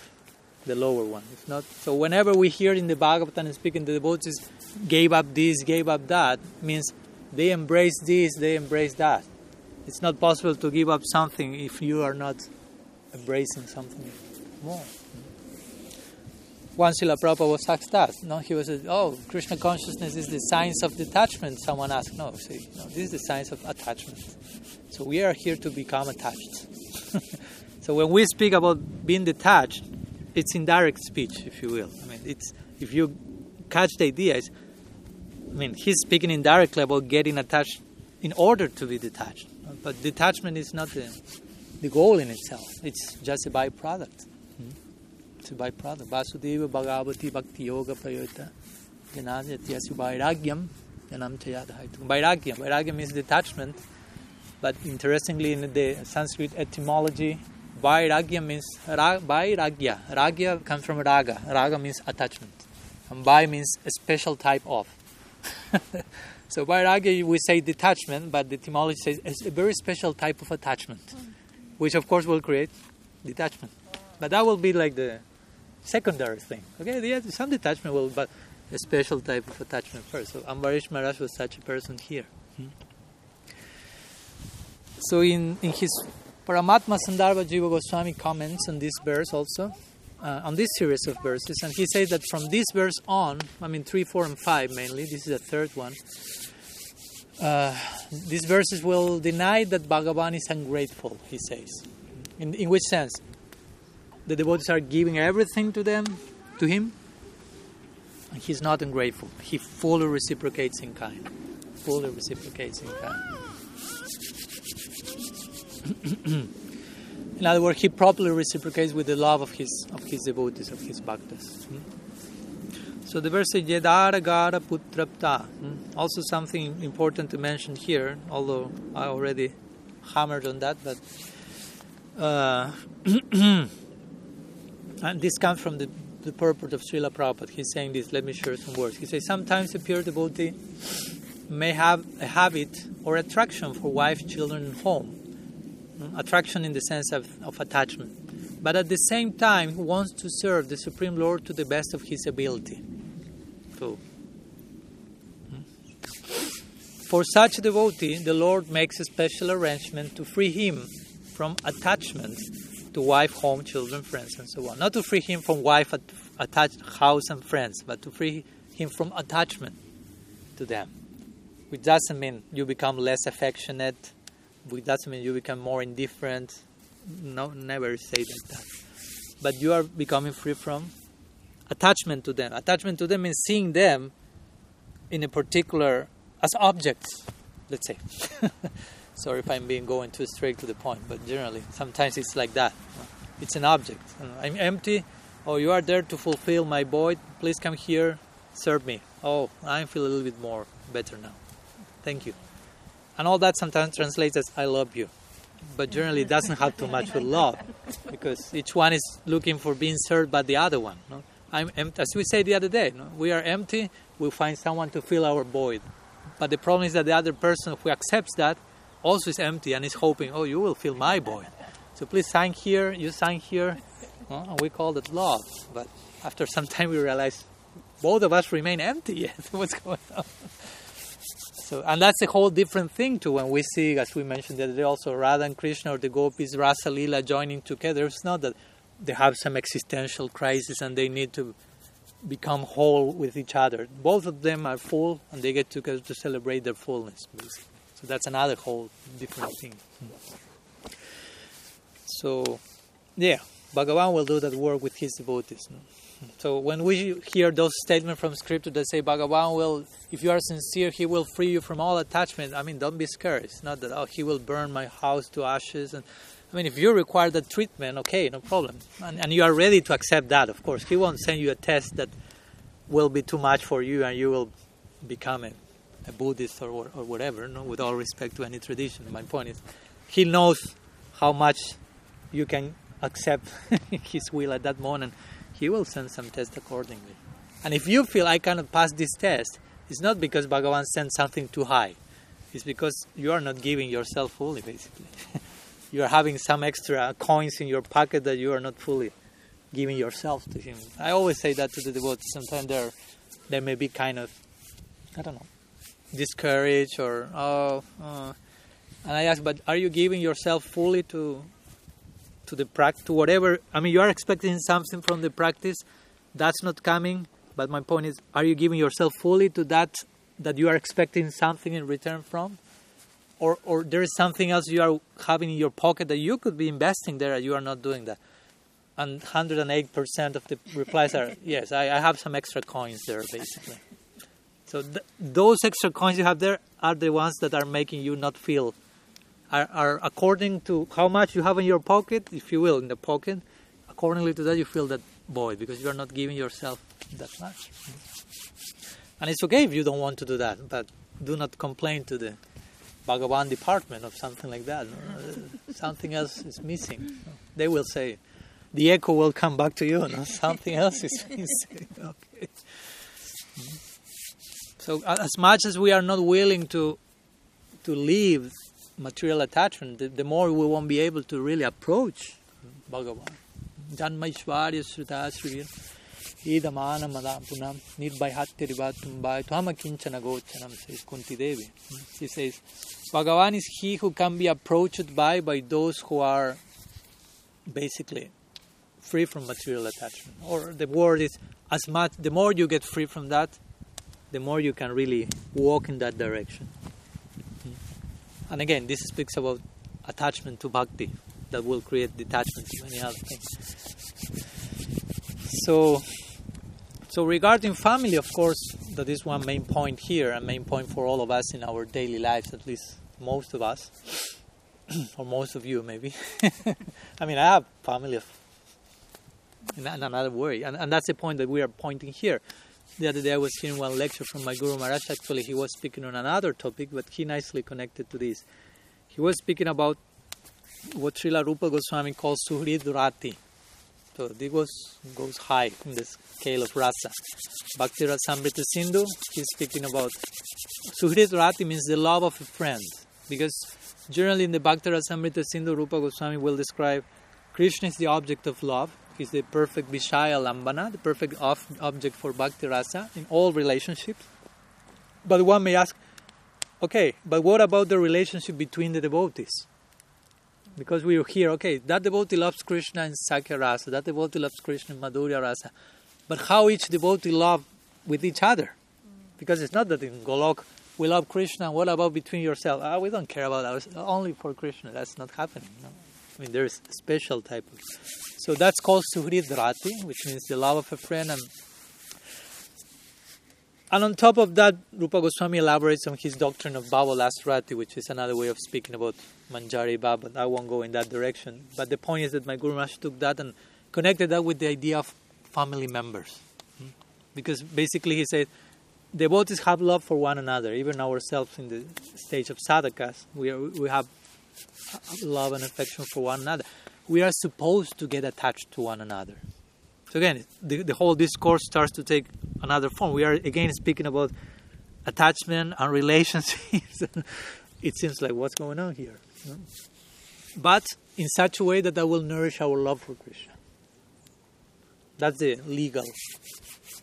the lower one. If not, so whenever we hear in the Bhagavatam and speaking the devotees, gave up this, gave up that, means they embrace this, they embrace that. It's not possible to give up something if you are not embracing something more. Once Srila Prabhupada was asked that, no, he was, oh, Krishna consciousness is the science of detachment. Someone asked, no, see, no, this is the science of attachment. So we are here to become attached. so when we speak about being detached, it's indirect speech, if you will. I mean, it's if you catch the idea, it's, I mean, he's speaking indirectly about getting attached in order to be detached. But detachment is not the, the goal in itself. It's just a byproduct. Hmm? It's a byproduct. Vasudeva Bhagavati Bhakti Yoga Prayota Janadyasu Vairagyam Janam Chayadhaitu. Vairagyam. Vairagyam means detachment. But interestingly, in the Sanskrit etymology, Vairagya means ra, Vairagya. Ragya comes from raga. Raga means attachment. and by means a special type of. so vairagya we say detachment, but the etymology says it's a very special type of attachment, hmm. Which of course will create detachment. But that will be like the secondary thing. Okay, yeah, some detachment will, but a special type of attachment first. So Ambarish Maharaj was such a person here. Hmm. So in, in his Paramatma Sandarbha Jiva Goswami comments on this verse also, uh, on this series of verses, and he says that from this verse on, I mean 3, 4, and 5 mainly, this is the third one, uh, these verses will deny that Bhagavan is ungrateful, he says. In, in which sense? The devotees are giving everything to them, to him, and he's not ungrateful. He fully reciprocates in kind. Fully reciprocates in kind. in other words, he properly reciprocates with the love of his of his devotees, of his bhaktas. Hmm? So the verse is Yedara Gara Putrapta. Hmm? Also something important to mention here, although I already hammered on that, but uh, this comes from the, the purport of Srila Prabhupada. He's saying this, let me share some words. He says, Sometimes a pure devotee may have a habit or attraction for wife, children, and home. Hmm? Attraction in the sense of, of attachment. But at the same time, wants to serve the Supreme Lord to the best of his ability. For such devotee, the Lord makes a special arrangement to free him from attachment to wife, home, children, friends, and so on. Not to free him from wife, attached house, and friends, but to free him from attachment to them. Which doesn't mean you become less affectionate. Which doesn't mean you become more indifferent. No, never say that. But you are becoming free from attachment to them. Attachment to them means seeing them in a particular as objects. Let's say. Sorry if I'm being going too straight to the point, but generally, sometimes it's like that. It's an object. I'm empty. Oh, you are there to fulfill my void. Please come here, serve me. Oh, I feel a little bit more better now. Thank you. And all that sometimes translates as I love you. But generally, it doesn't have too much with love because each one is looking for being served by the other one. No? I'm empty. As we said the other day, we are empty, we find someone to fill our void. But the problem is that the other person who accepts that also is empty and is hoping, oh, you will fill my void. So please sign here, you sign here. We call it love. But after some time, we realize both of us remain empty. What's going on? So, and that's a whole different thing to when we see, as we mentioned the other day, also Radha and Krishna or the gopis, Rasa Lila joining together. It's not that they have some existential crisis and they need to become whole with each other. Both of them are full and they get together to celebrate their fullness, basically. So that's another whole different thing. So, yeah, Bhagavan will do that work with his devotees. No? So when we hear those statements from scripture that say Bhagavan will, if you are sincere, he will free you from all attachment. I mean, don't be scared. It's not that oh, he will burn my house to ashes. And I mean, if you require that treatment, okay, no problem. And, and you are ready to accept that, of course. He won't send you a test that will be too much for you, and you will become a a Buddhist or, or whatever, no? with all respect to any tradition. My point is, he knows how much you can accept his will at that moment. He will send some test accordingly. And if you feel I cannot pass this test, it's not because Bhagavan sent something too high. It's because you are not giving yourself fully, basically. you are having some extra coins in your pocket that you are not fully giving yourself to him. I always say that to the devotees. Sometimes there, there may be kind of, I don't know, discouraged or oh, uh, and I ask, but are you giving yourself fully to to the practice, to whatever? I mean, you are expecting something from the practice that's not coming. But my point is, are you giving yourself fully to that that you are expecting something in return from? Or, or there is something else you are having in your pocket that you could be investing there and you are not doing that. And 108% of the replies are, yes, I, I have some extra coins there, basically. So th- those extra coins you have there are the ones that are making you not feel, are, are according to how much you have in your pocket, if you will, in the pocket, accordingly to that you feel that void because you are not giving yourself that much. And it's okay if you don't want to do that, but do not complain to the Bhagavan department of something like that. Uh, something else is missing. They will say, the echo will come back to you. No? Something else is missing. okay. Mm-hmm. So as much as we are not willing to to leave material attachment, the, the more we won't be able to really approach Bhagavan. Janmaishvarya Srutasriya Idamana Gochanam says Kunti Devi. He says Bhagavan is he who can be approached by by those who are basically free from material attachment. Or the word is as much the more you get free from that, the more you can really walk in that direction. Hmm. And again, this speaks about attachment to bhakti that will create detachment to many other things. So, so regarding family, of course, that is one main point here, a main point for all of us in our daily lives, at least most of us, or most of you maybe. I mean, I have family in another way, and, and that's the point that we are pointing here. The other day I was hearing one lecture from my Guru Maharaj. Actually, he was speaking on another topic, but he nicely connected to this. He was speaking about what Srila Rupa Goswami calls Suhrid Rati. So this goes, goes high in the scale of rasa. Bhakti Rasamrita Sindhu, he's speaking about Suhrid Rati means the love of a friend. Because generally in the Bhakti Rasamrita Sindhu, Rupa Goswami will describe Krishna is the object of love. He's the perfect Vishaya Lambana, the perfect object for Bhakti Rasa in all relationships. But one may ask, okay, but what about the relationship between the devotees? Because we hear, okay, that devotee loves Krishna in Sakhya Rasa, that devotee loves Krishna in Madhurya Rasa. But how each devotee love with each other? Because it's not that in Golok we love Krishna, what about between yourself? Ah, we don't care about ours, only for Krishna. That's not happening. No. I mean, there's a special type of. So that's called Suhrid Rati, which means the love of a friend. And, and on top of that, Rupa Goswami elaborates on his doctrine of Bhavollasa Rati, which is another way of speaking about Manjari Bhava. I won't go in that direction. But the point is that my Guru Maharaj took that and connected that with the idea of family members. Hmm? Because basically he said, devotees have love for one another, even ourselves in the stage of sadhakas. We, are, we have love and affection for one another. We are supposed to get attached to one another. So again, the, the whole discourse starts to take another form. We are again speaking about attachment and relationships. it seems like what's going on here? No? But in such a way that that will nourish our love for Krishna. That's the legal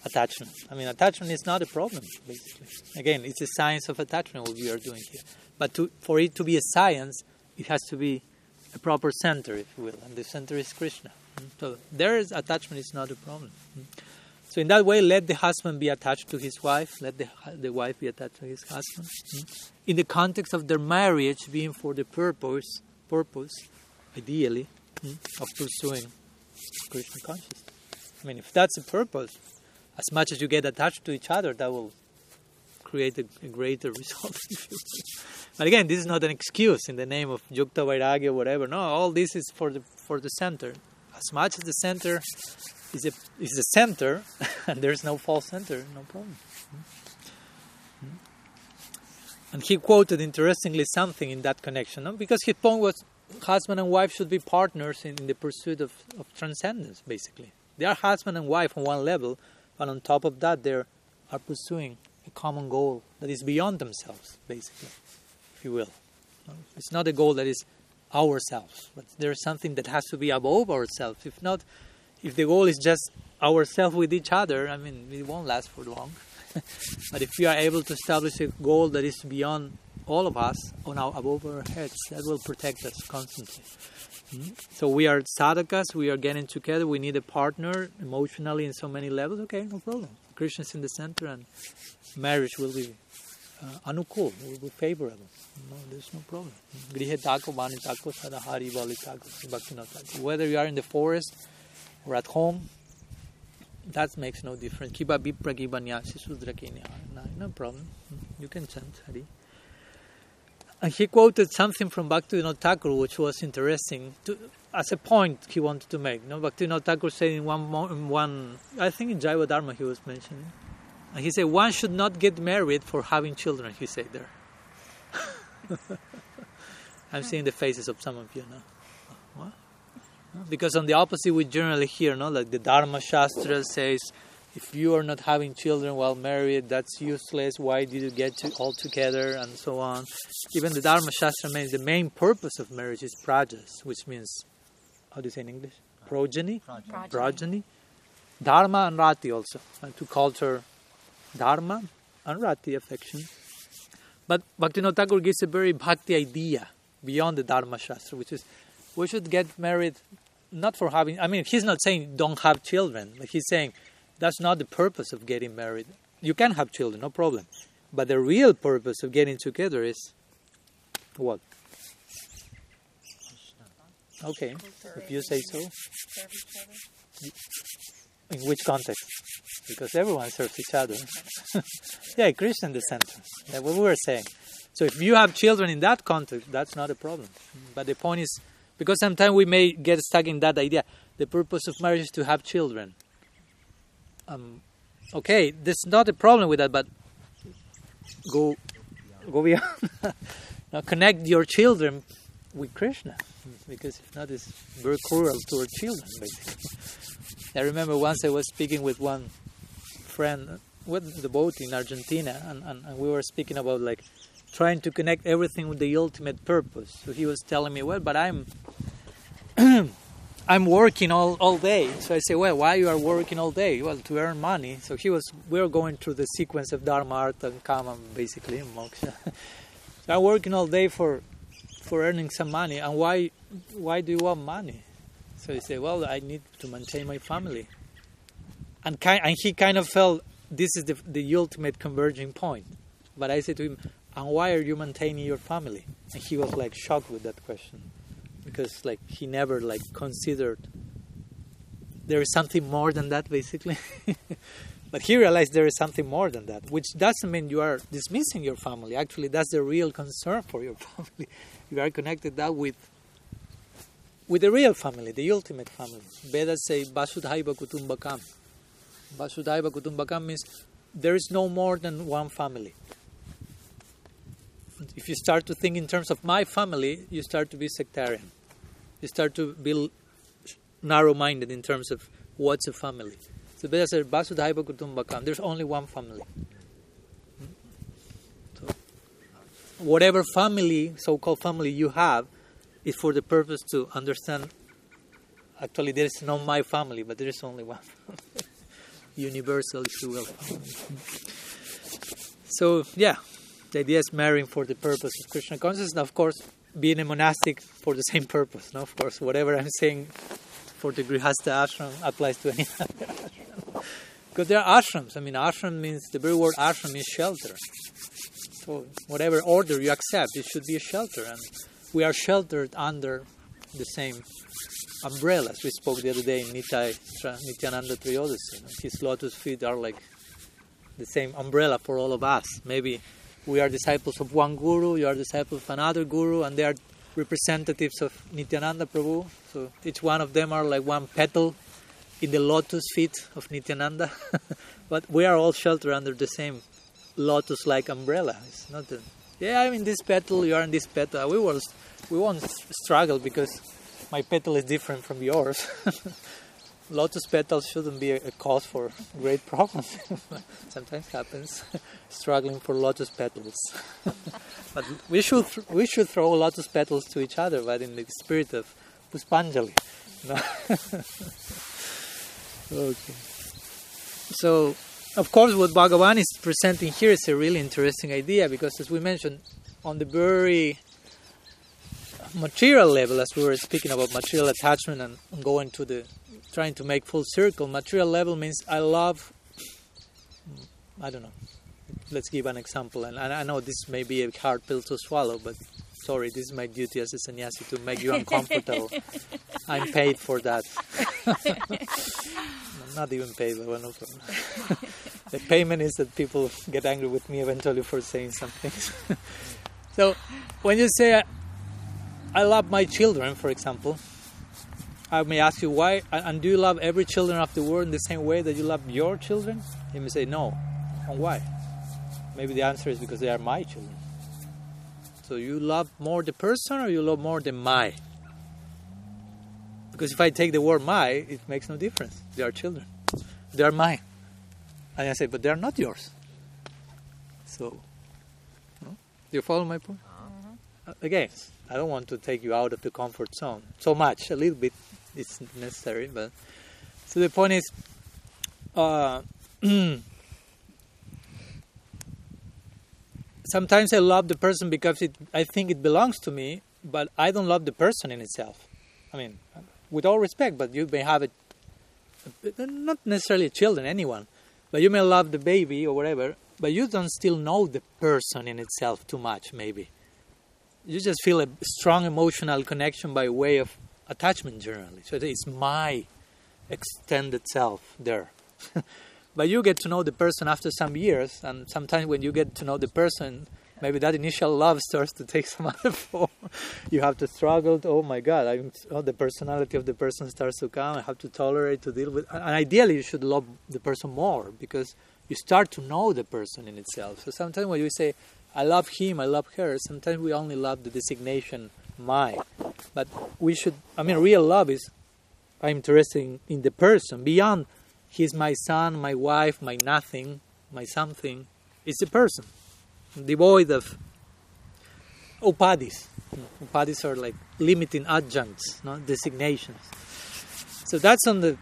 attachment. I mean, attachment is not a problem, basically. Again, it's a science of attachment what we are doing here. But to, for it to be a science, it has to be a proper center, if you will, and the center is Krishna. So there is attachment is not a problem. Hmm? So in that way, let the husband be attached to his wife, let the the wife be attached to his husband. Hmm? In the context of their marriage being for the purpose, purpose, ideally, hmm, of pursuing Krishna consciousness. I mean, if that's the purpose, as much as you get attached to each other, that will create a, a greater result. but again, this is not an excuse in the name of Yukta Vairagya or whatever. No, all this is for the for the center. As much as the center is a is the center, and there's no false center, no problem. Mm-hmm. And he quoted interestingly something in that connection, no? because his point was husband and wife should be partners in, in the pursuit of, of transcendence, basically. They are husband and wife on one level, but on top of that, they are pursuing a common goal that is beyond themselves, basically, if you will. It's not a goal that is ourselves, but there's something that has to be above ourselves. If not, if the goal is just ourselves with each other, I mean, it won't last for long. but if we are able to establish a goal that is beyond all of us, on our above our heads, that will protect us constantly. Mm-hmm. So we are sadhakas, we are getting together, we need a partner emotionally in so many levels. Okay, no problem. Krishna is in the center, and marriage will be uh, anukul, will be favorable. No, there's no problem. Whether you are in the forest or at home, that makes no difference. Kiba Bibra Gibanyasis Sudrakini. No problem. You can chant Hari. And he quoted something from Bhaktivinoda Thakur, which was interesting, to, as a point he wanted to make. No, Bhaktivinoda Thakur said in one, in one, I think in Jaiva Dharma he was mentioning, and he said one should not get married for having children. He said there. I'm seeing the faces of some of you now. What? Because on the opposite, we generally hear, no, like the Dharma Shastra says, if you are not having children while married, that's useless. Why did you get to all together and so on? Even the Dharma Shastra means the main purpose of marriage is prajas, which means how do you say in English? Progeny, Project. Project. progeny, dharma and rati also, and to culture dharma and rati affection. But Bhaktivinoda Thakur gives a very bhakti idea beyond the Dharma Shastra, which is we should get married not for having. I mean, he's not saying don't have children. But he's saying that's not the purpose of getting married. You can have children, no problem. But the real purpose of getting together is what? Okay, if you say so. Serve each other. In which context? Because everyone serves each other. yeah, Krishna in the center. That's what we were saying. So if you have children in that context, that's not a problem. But the point is, because sometimes we may get stuck in that idea. The purpose of marriage is to have children. Um, okay, there's not a problem with that, but go go beyond. now connect your children with Krishna, because if not, it's very cruel to our children, basically. I remember once I was speaking with one friend with the boat in Argentina, and, and, and we were speaking about like trying to connect everything with the ultimate purpose. So he was telling me, well, but I'm I'm working all, all day. So I say, well, why you are working all day? Well, to earn money. So he was, we were going through the sequence of Dharma, Artha, and Kama, basically, and Moksha. so I'm working all day for for earning some money. And why why do you want money? So he said, well, I need to maintain my family. And, ki- and he kind of felt this is the, the ultimate converging point. But I said to him, and why are you maintaining your family? And he was like shocked with that question. Because like he never like considered there is something more than that basically. But he realized there is something more than that which doesn't mean you are dismissing your family. Actually that's the real concern for your family. You are connected that with with the real family the ultimate family. Vedas say vasudhaiva kutumbakam vasudhaiva kutumbakam means there is no more than one family if you start to think in terms of my family, you start to be sectarian. You start to be narrow minded in terms of what's a family. So Veda says, Vasudhaiva Kutumbakam, there's only one family. So, whatever family, so called family you have, is for the purpose to understand actually there is not my family, but there is only one Universal, if you will. So, yeah, the idea is marrying for the purpose of Krishna consciousness, and of course, being a monastic for the same purpose. No, of course, whatever I'm saying for the Grihastha ashram applies to any ashram. Because there are ashrams. I mean, ashram means the very word ashram means shelter. So, whatever order you accept, it should be a shelter, and we are sheltered under the same umbrellas. We spoke the other day in Nitai, Nityananda Triyodasi. His lotus feet are like the same umbrella for all of us. Maybe we are disciples of one guru, you are disciples of another guru, and they are representatives of Nityananda Prabhu. So each one of them are like one petal in the lotus feet of Nityananda. but we are all sheltered under the same lotus-like umbrella. It's not the, yeah, I'm in this petal, you are in this petal. We will, we won't struggle because my petal is different from yours. lotus petals shouldn't be a, cause for great problems. Sometimes happens, struggling for lotus petals. but we should th- we should throw lotus petals to each other, but in the spirit of Puspanjali. No? okay. So, of course, what Bhagavan is presenting here is a really interesting idea because, as we mentioned, on the very material level, as we were speaking about material attachment and going to the trying to make full circle. Material level means I love. Mm, I don't know. Let's give an example, and I know this may be a hard pill to swallow, but sorry, this is my duty as a sannyasi to make you uncomfortable. I'm paid for that. Not even paid, but well, no problem. the payment is that people get angry with me eventually for saying something. so, when you say I love my children, for example, I may ask you why, and do you love every children of the world in the same way that you love your children? You may say no. And why? Maybe the answer is because they are my children. So you love more the person or you love more the my? Because if I take the word my, it makes no difference. They are children. They are mine. And I say, but they're not yours. So, no? do you follow my point? Uh, Again, I don't want to take you out of the comfort zone so much. A little bit is necessary, but so the point is, uh, sometimes I love the person because it, I think it belongs to me, but I don't love the person in itself. I mean, with all respect, but you may have it, not necessarily children, anyone, but you may love the baby or whatever, but you don't still know the person in itself too much, maybe. You just feel a strong emotional connection by way of attachment generally. So it's my extended self there. but you get to know the person after some years, and sometimes when you get to know the person, maybe that initial love starts to take some other form. you have to struggle. Oh my God! I'm, oh, the personality of the person starts to come. I have to tolerate to deal with. And ideally, you should love the person more because you start to know the person in itself. So sometimes when you say, "I love him," "I love her," sometimes we only love the designation "my," but we should. I mean, real love is I'm interested in, in the person beyond. He's my son, my wife, my nothing, my something. It's the person devoid of upadhis. Upadhis are like limiting adjuncts, not designations. So that's on the.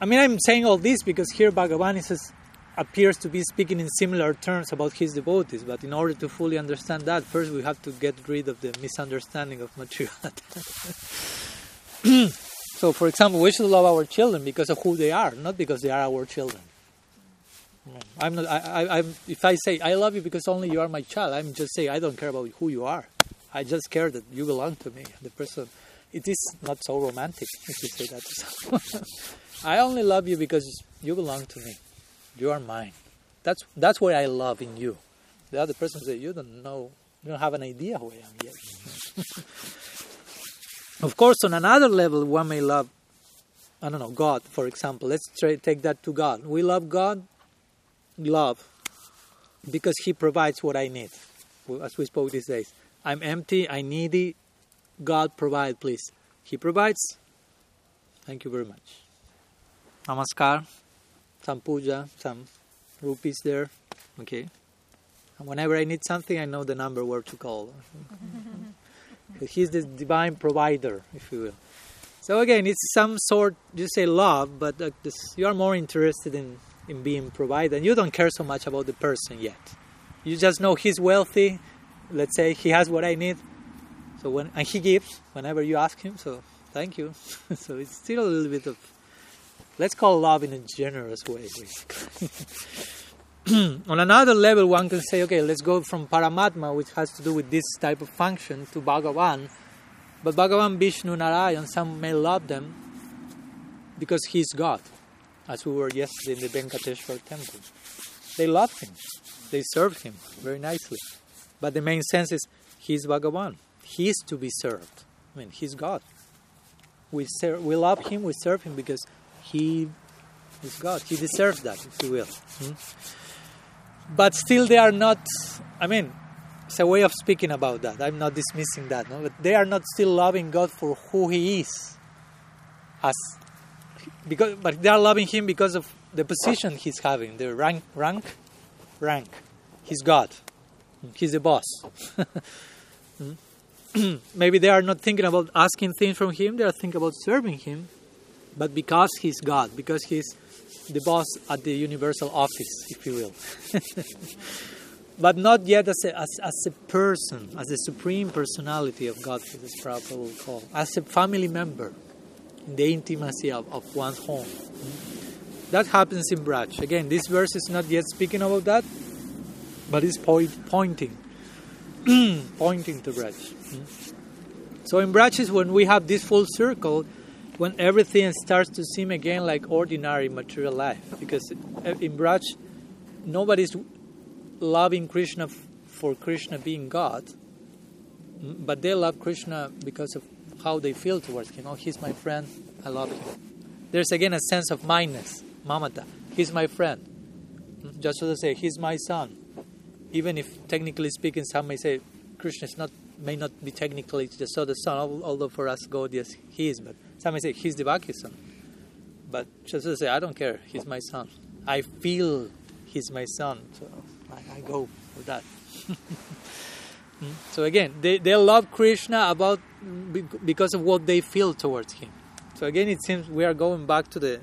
I mean, I'm saying all this because here Bhagavan says, appears to be speaking in similar terms about his devotees. But in order to fully understand that, first we have to get rid of the misunderstanding of materiality. so, for example, we should love our children because of who they are, not because they are our children. I'm not. I, I, I'm, if I say I love you because only you are my child, I'm just saying I don't care about who you are. I just care that you belong to me. The person. It is not so romantic if you say that to someone. I only love you because you belong to me. You are mine. That's that's what I love in you. The other person says you don't know. You don't have an idea who I am yet. of course, on another level, one may love. I don't know God, for example. Let's try, take that to God. We love God love because he provides what I need. As we spoke these days, I'm empty, I needy. God provide, please. He provides. Thank you very much. Namaskar. Some puja, some rupees there. Okay. And whenever I need something, I know the number where to call. He's the divine provider, if you will. So again, it's some sort, you say love, but uh, this, you are more interested in in being provided you don't care so much about the person yet you just know he's wealthy let's say he has what i need so when and he gives whenever you ask him so thank you so it's still a little bit of let's call love in a generous way on another level one can say okay let's go from paramatma which has to do with this type of function to bhagavan but bhagavan vishnu narayan some may love them because he's god as we were yesterday in the Venkateshwar temple. They love him, they serve him very nicely. But the main sense is he's Bhagavan. He's to be served. I mean, he's God. We, serve, we love him, we serve him because he is God. He deserves that, if you will. Hmm? But still, they are not, I mean, it's a way of speaking about that. I'm not dismissing that. No? But they are not still loving God for who He is as because but they are loving him because of the position he's having, the rank, rank, rank. He's God. He's the boss. Maybe they are not thinking about asking things from him; they are thinking about serving him. But because he's God, because he's the boss at the universal office, if you will. but not yet as a, as, as a person, as the supreme personality of God, as Prabhupada will call, as a family member in the intimacy of, of one's home. That happens in Braj. Again, this verse is not yet speaking about that, but it's point, pointing, pointing to Braj. So in Braj is when we have this full circle, when everything starts to seem again like ordinary material life. Because in Braj, nobody's loving Krishna for Krishna being God, but they love Krishna because of how they feel towards him. Oh, he's my friend. I love him. There's again a sense of mindness, mamata. He's my friend. Just to say, he's my son. Even if technically speaking, some may say Krishna is not may not be technically just so the son, although for us God, yes, he is. But some say he's the Devaki's son. But to say, I don't care. He's my son. I feel he's my son, so I, I go for that. Hmm? so again, they, they love Krishna about because of what they feel towards him. So again, it seems we are going back to the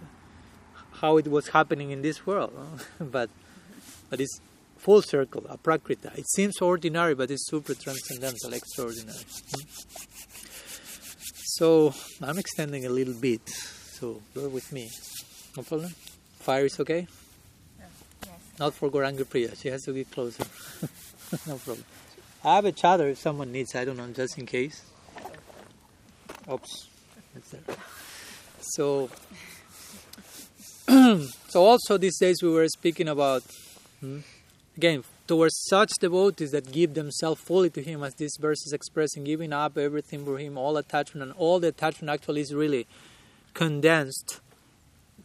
how it was happening in this world, but but it's full circle, aprakrita. It seems ordinary, but it's super transcendental, extraordinary. So I'm extending a little bit, so bear with me. No problem. Fire is okay. Yes. Not for Gauranga Priya. She has to be closer. no problem. I have a chatter if someone needs. I don't know, just in case. Oops, it's there. So, so also these days we were speaking about hmm, again towards such devotees that give themselves fully to Him, as this verse is expressing, giving up everything for Him, all attachment, and all the attachment actually is really condensed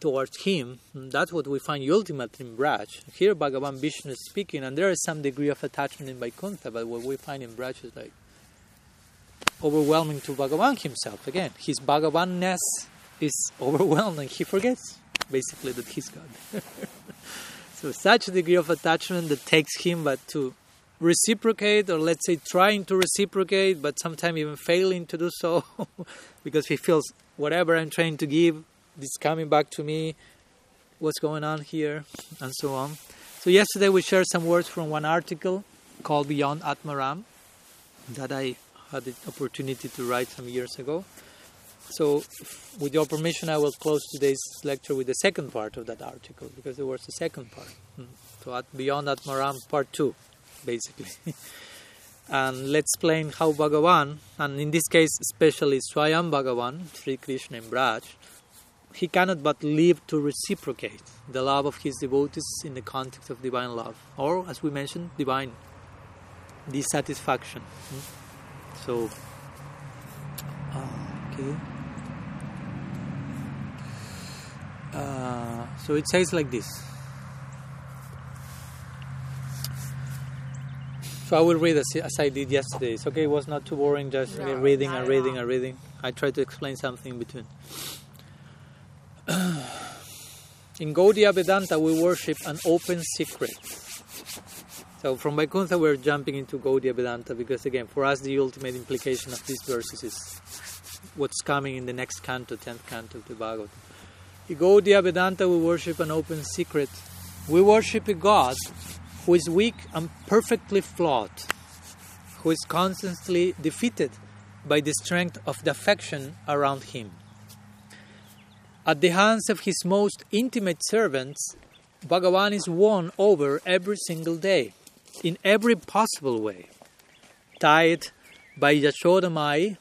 towards Him. That's what we find ultimately in Braj. Here, Bhagavan Vishnu is speaking, and there is some degree of attachment in Vaikuntha, but what we find in Braj is like overwhelming to Bhagavan himself. Again, his Bhagavanness is overwhelming. He forgets basically that he's God. so such a degree of attachment that takes him but to reciprocate or let's say trying to reciprocate but sometimes even failing to do so because he feels whatever I'm trying to give is coming back to me what's going on here and so on. So yesterday we shared some words from one article called Beyond Atmaram that I had the opportunity to write some years ago. So, with your permission, I will close today's lecture with the second part of that article because there was a second part. Hmm. So, at Beyond Atmaram, part two, basically. and let's explain how Bhagavan, and in this case, especially Swayam Bhagavan, Sri Krishna in Braj, he cannot but live to reciprocate the love of his devotees in the context of divine love, or as we mentioned, divine dissatisfaction. Hmm. So, uh, okay. Uh, so it says like this. So I will read as, as I did yesterday. It's okay, it was not too boring, just No, reading and reading and reading. I try to explain something in between. in Gaudiya Vedanta, we worship an open secret. So from Vaikuntha, we're jumping into Gaudiya Vedanta because, again, for us, the ultimate implication of these verses is what's coming in the next canto, 10th canto of the Bhagavatam. In Gaudiya Vedanta, we worship an open secret. We worship a God who is weak and perfectly flawed, who is constantly defeated by the strength of the affection around him. At the hands of his most intimate servants, Bhagavan is won over every single day, in every possible way. Tied by Yashodamai,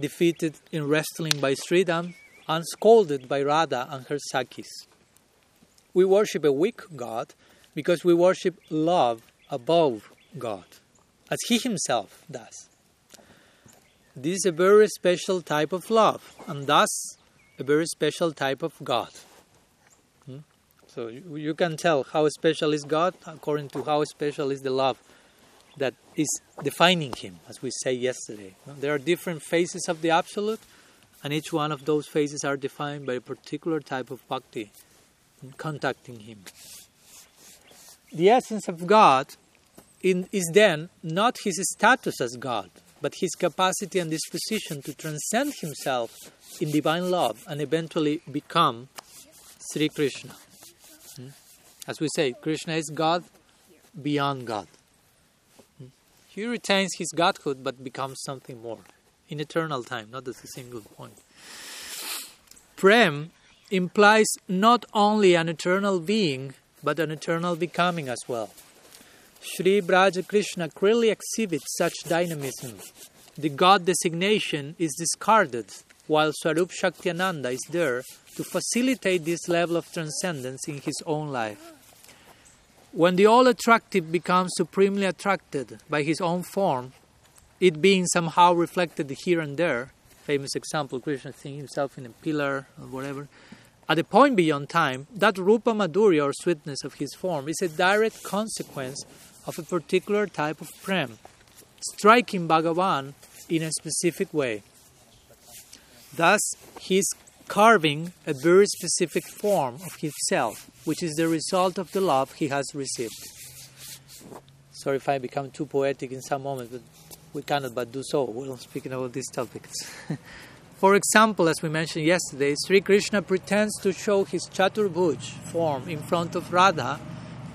defeated in wrestling by Sridham, and scolded by Radha and her Sakhis. We worship a weak God because we worship love above God, as He Himself does. This is a very special type of love, and thus a very special type of God. Hmm? So you, you can tell how special is God according to how special is the love that is defining Him, as we say yesterday. There are different phases of the Absolute, and each one of those phases are defined by a particular type of bhakti, contacting Him. The essence of God in, is then not His status as God, but His capacity and disposition to transcend Himself in divine love and eventually become Sri Krishna. Hmm? As we say, Krishna is God beyond God. He retains his godhood but becomes something more in eternal time, not at a single point. Prem implies not only an eternal being but an eternal becoming as well. Sri Braja Krishna clearly exhibits such dynamism. The God designation is discarded while Swarup Shaktiananda is there to facilitate this level of transcendence in his own life. When the all attractive becomes supremely attracted by his own form, it being somehow reflected here and there, famous example, Krishna seeing himself in a pillar or whatever, at a point beyond time, that Rupa Madhurya or sweetness of his form is a direct consequence of a particular type of prem, striking Bhagavan in a specific way. Thus, his carving a very specific form of himself, which is the result of the love he has received. Sorry if I become too poetic in some moments, but we cannot but do so while speaking about these topics. For example, as we mentioned yesterday, Sri Krishna pretends to show his Chaturbhuj form in front of Radha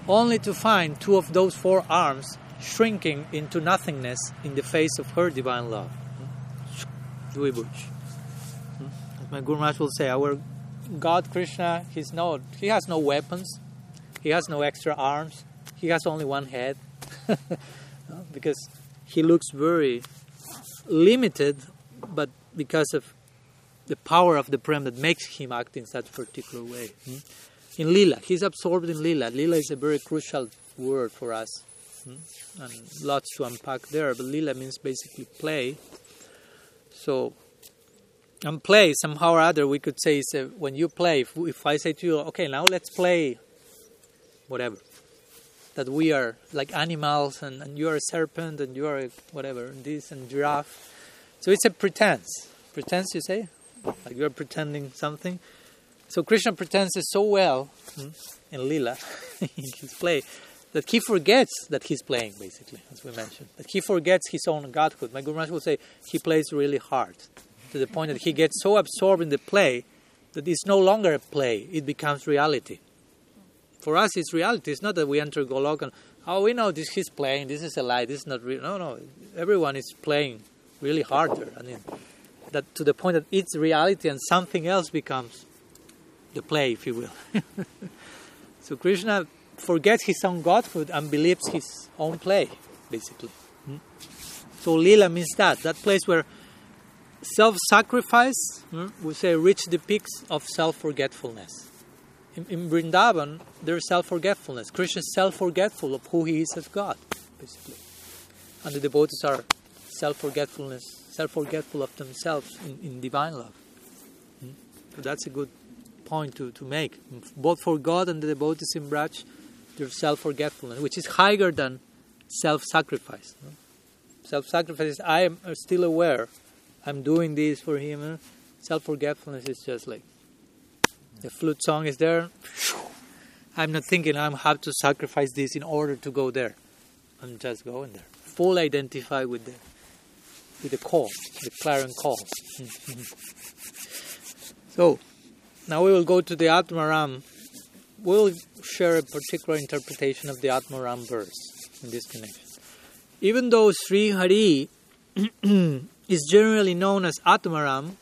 only to find two of those four arms shrinking into nothingness in the face of her divine love. Hmm? Dvibhuj. My Guru Maharaj will say, our God Krishna, he's no, he has no weapons, he has no extra arms, he has only one head. because he looks very limited, but because of the power of the prem that makes him act in such a particular way. Hmm? In lila, he's absorbed in lila. Lila is a very crucial word for us, hmm? and lots to unpack there. But lila means basically play. So, and play somehow or other, we could say is uh, when you play. If, if I say to you, okay, now let's play, whatever that we are like animals and, and you are a serpent and you are whatever, this and giraffe. So it's a pretense. Pretense, you say? Like you're pretending something. So Krishna pretends so well hmm, in Lila, in his play, that he forgets that he's playing, basically, as we mentioned. That he forgets his own godhood. My Guru Maharaj will say he plays really hard, to the point that he gets so absorbed in the play that it's no longer a play, it becomes reality for us it's reality. It's not that we enter Golok and oh we know this he's playing, this is a lie, this is not real. No, no, everyone is playing really harder. I mean, that to the point that it's reality and something else becomes the play, if you will. so Krishna forgets his own godhood and believes his own play, basically. Hmm? So lila means that that place where self-sacrifice, hmm, we say, reach the peaks of self-forgetfulness in, in Vrindavan, there's self forgetfulness. Krishna is self forgetful of who he is as God, basically. And the devotees are self forgetfulness, self forgetful of themselves in, in divine love. Hmm? So that's a good point to, to make. Both for God and the devotees in Braj, there's self forgetfulness, which is higher than self sacrifice. No? Self sacrifice is I am still aware, I'm doing this for him. Eh? Self forgetfulness is just like the flute song is there. I'm not thinking I have to sacrifice this in order to go there. I'm just going there. Full identify with the with the call, the clarion call. so now we will go to the Atmaram. We'll share a particular interpretation of the Atmaram verse in this connection. Even though Sri Hari is generally known as Atmaram,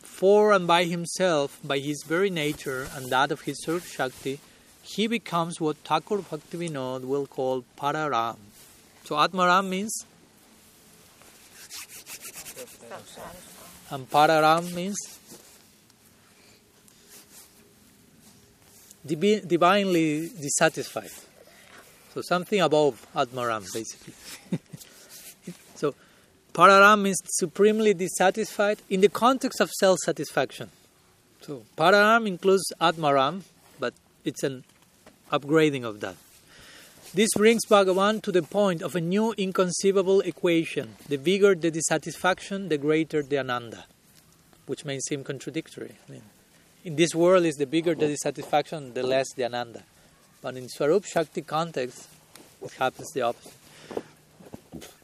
for and by himself, by his very nature and that of his Swarup Shakti, he becomes what Thakur Bhaktivinoda will call Pararam. So Atmaram means? And Pararam means? divinely dissatisfied. So something above Atmaram, basically. Pararam means supremely dissatisfied in the context of self satisfaction. So, Pararam includes Atmaram, but it's an upgrading of that. This brings Bhagavan to the point of a new inconceivable equation. The bigger the dissatisfaction, the greater the ananda, which may seem contradictory. I mean, in this world, is the bigger the dissatisfaction, the less the ananda. But in Swarup Shakti context, it happens the opposite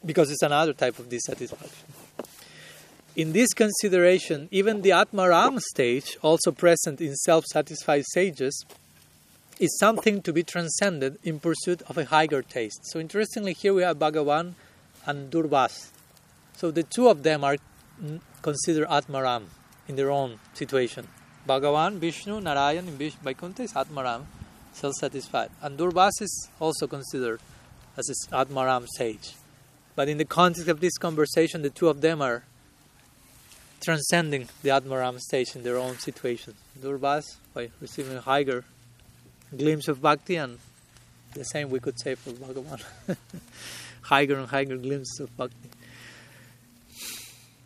because it's another type of dissatisfaction. In this consideration, even the Atmaram stage, also present in self satisfied sages, is something to be transcended in pursuit of a higher taste. So, interestingly, here we have Bhagavan and Durvas. So, the two of them are considered Atmaram in their own situation. Bhagavan, Vishnu, Narayan in Vaikuntha is Atmaram, self satisfied. And Durvas is also considered as Atmaram sage. But in the context of this conversation, the two of them are transcending the Atmaram stage in their own situation. Durvas, by receiving a higher glimpse of bhakti, and the same we could say for Bhagavan. higher and higher glimpses of bhakti.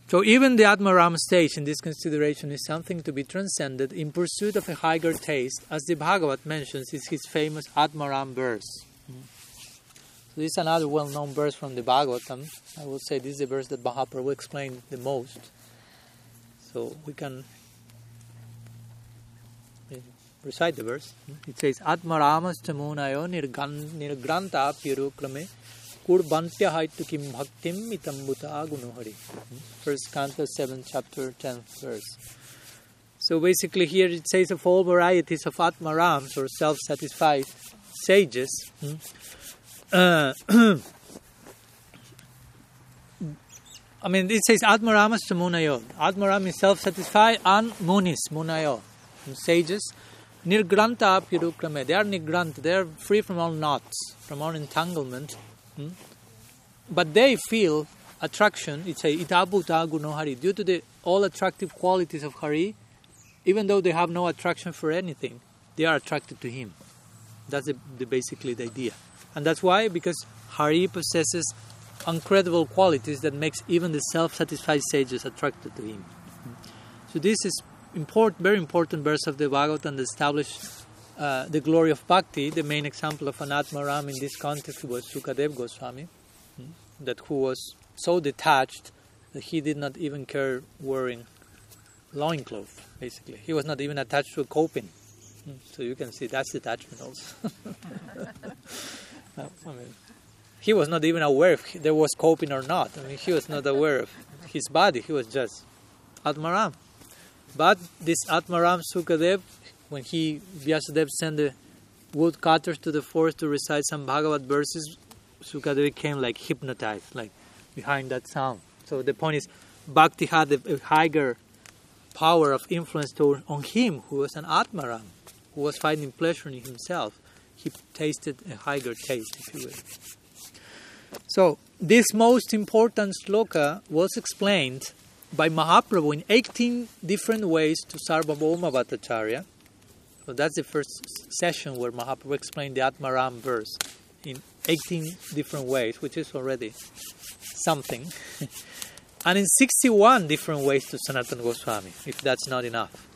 So even the Atmaram stage in this consideration is something to be transcended in pursuit of a higher taste, as the Bhagavat mentions in his famous Atmaram verse. This is another well-known verse from the Bhagavatam. I would say this is the verse that Mahaprabhu explained the most. So we can recite the verse. It says, Atmaramas chamunayo nirgranta pirukrame kurbantya haitu kim bhaktim itambuta gunohari. First Canto 7, chapter 10 verse. So basically here it says of all varieties of Atmarams or self-satisfied sages. Hmm, Uh, I mean, it says Atmaramas to Munayod. Atmaram is self-satisfied and Munis, Munayod, sages. Nirgranta Pirukrame. They are nigranta. They are free from all knots, from all entanglement. Hmm? But they feel attraction. It's a itabuta guno hari. Due to the all attractive qualities of Hari, even though they have no attraction for anything, they are attracted to him. That's the, the, basically the idea. And that's why, because Hari possesses incredible qualities that makes even the self-satisfied sages attracted to him. So this is important, very important verse of the Bhagavatam that established uh, the glory of bhakti. The main example of an Atmaram in this context was Sukadev Goswami, hmm, that who was so detached that he did not even care wearing loincloth, basically. He was not even attached to a kaupin. Hmm, so you can see that's detachment also. I mean, he was not even aware if there was kaupin or not. I mean, he was not aware of his body. He was just Atmaram. But this Atmaram Sukadev, when he Vyasadeva sent the woodcutters to the forest to recite some Bhagavat verses, Sukadev became like hypnotized, like behind that sound. So the point is, Bhakti had a, a higher power of influence to, on him, who was an Atmaram, who was finding pleasure in himself. He tasted a higher taste, if you will. So, this most important sloka was explained by Mahaprabhu in 18 different ways to Sarvabhauma Bhattacharya. So that's the first session where Mahaprabhu explained the Atmaram verse in 18 different ways, which is already something. and in 61 different ways to Sanatana Goswami, if that's not enough.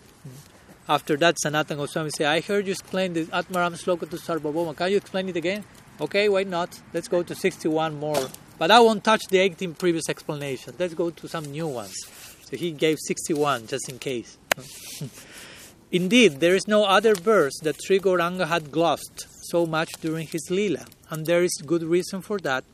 After that, Sanatana Goswami said, I heard you explain the Atmaram sloka to Sarvabhauma. Can you explain it again? Okay, why not? Let's go to 61 more. But I won't touch the 18 previous explanations. Let's go to some new ones. So he gave 61 just in case. Indeed, there is no other verse that Sri Gauranga had glossed so much during his Leela, and there is good reason for that.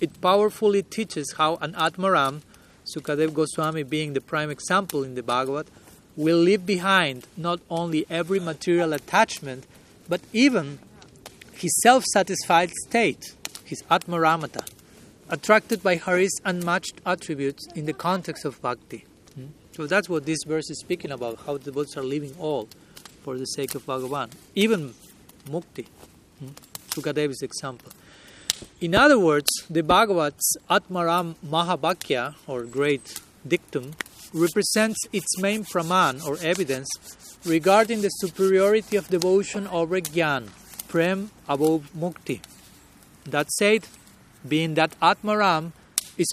It powerfully teaches how an Atmaram, Sukadev Goswami being the prime example in the Bhagavat, will leave behind not only every material attachment, but even his self satisfied state, his Atmaramata, attracted by Hari's unmatched attributes in the context of bhakti. Hmm? So that's what this verse is speaking about how the devotees are leaving all for the sake of Bhagavan, even mukti. Hmm? Sukadeva's example. In other words, the Bhagavat's Atmaram Mahavakya, or great dictum, represents its main praman, or evidence, regarding the superiority of devotion over gyan, prem above mukti. That said, being that Atmaram is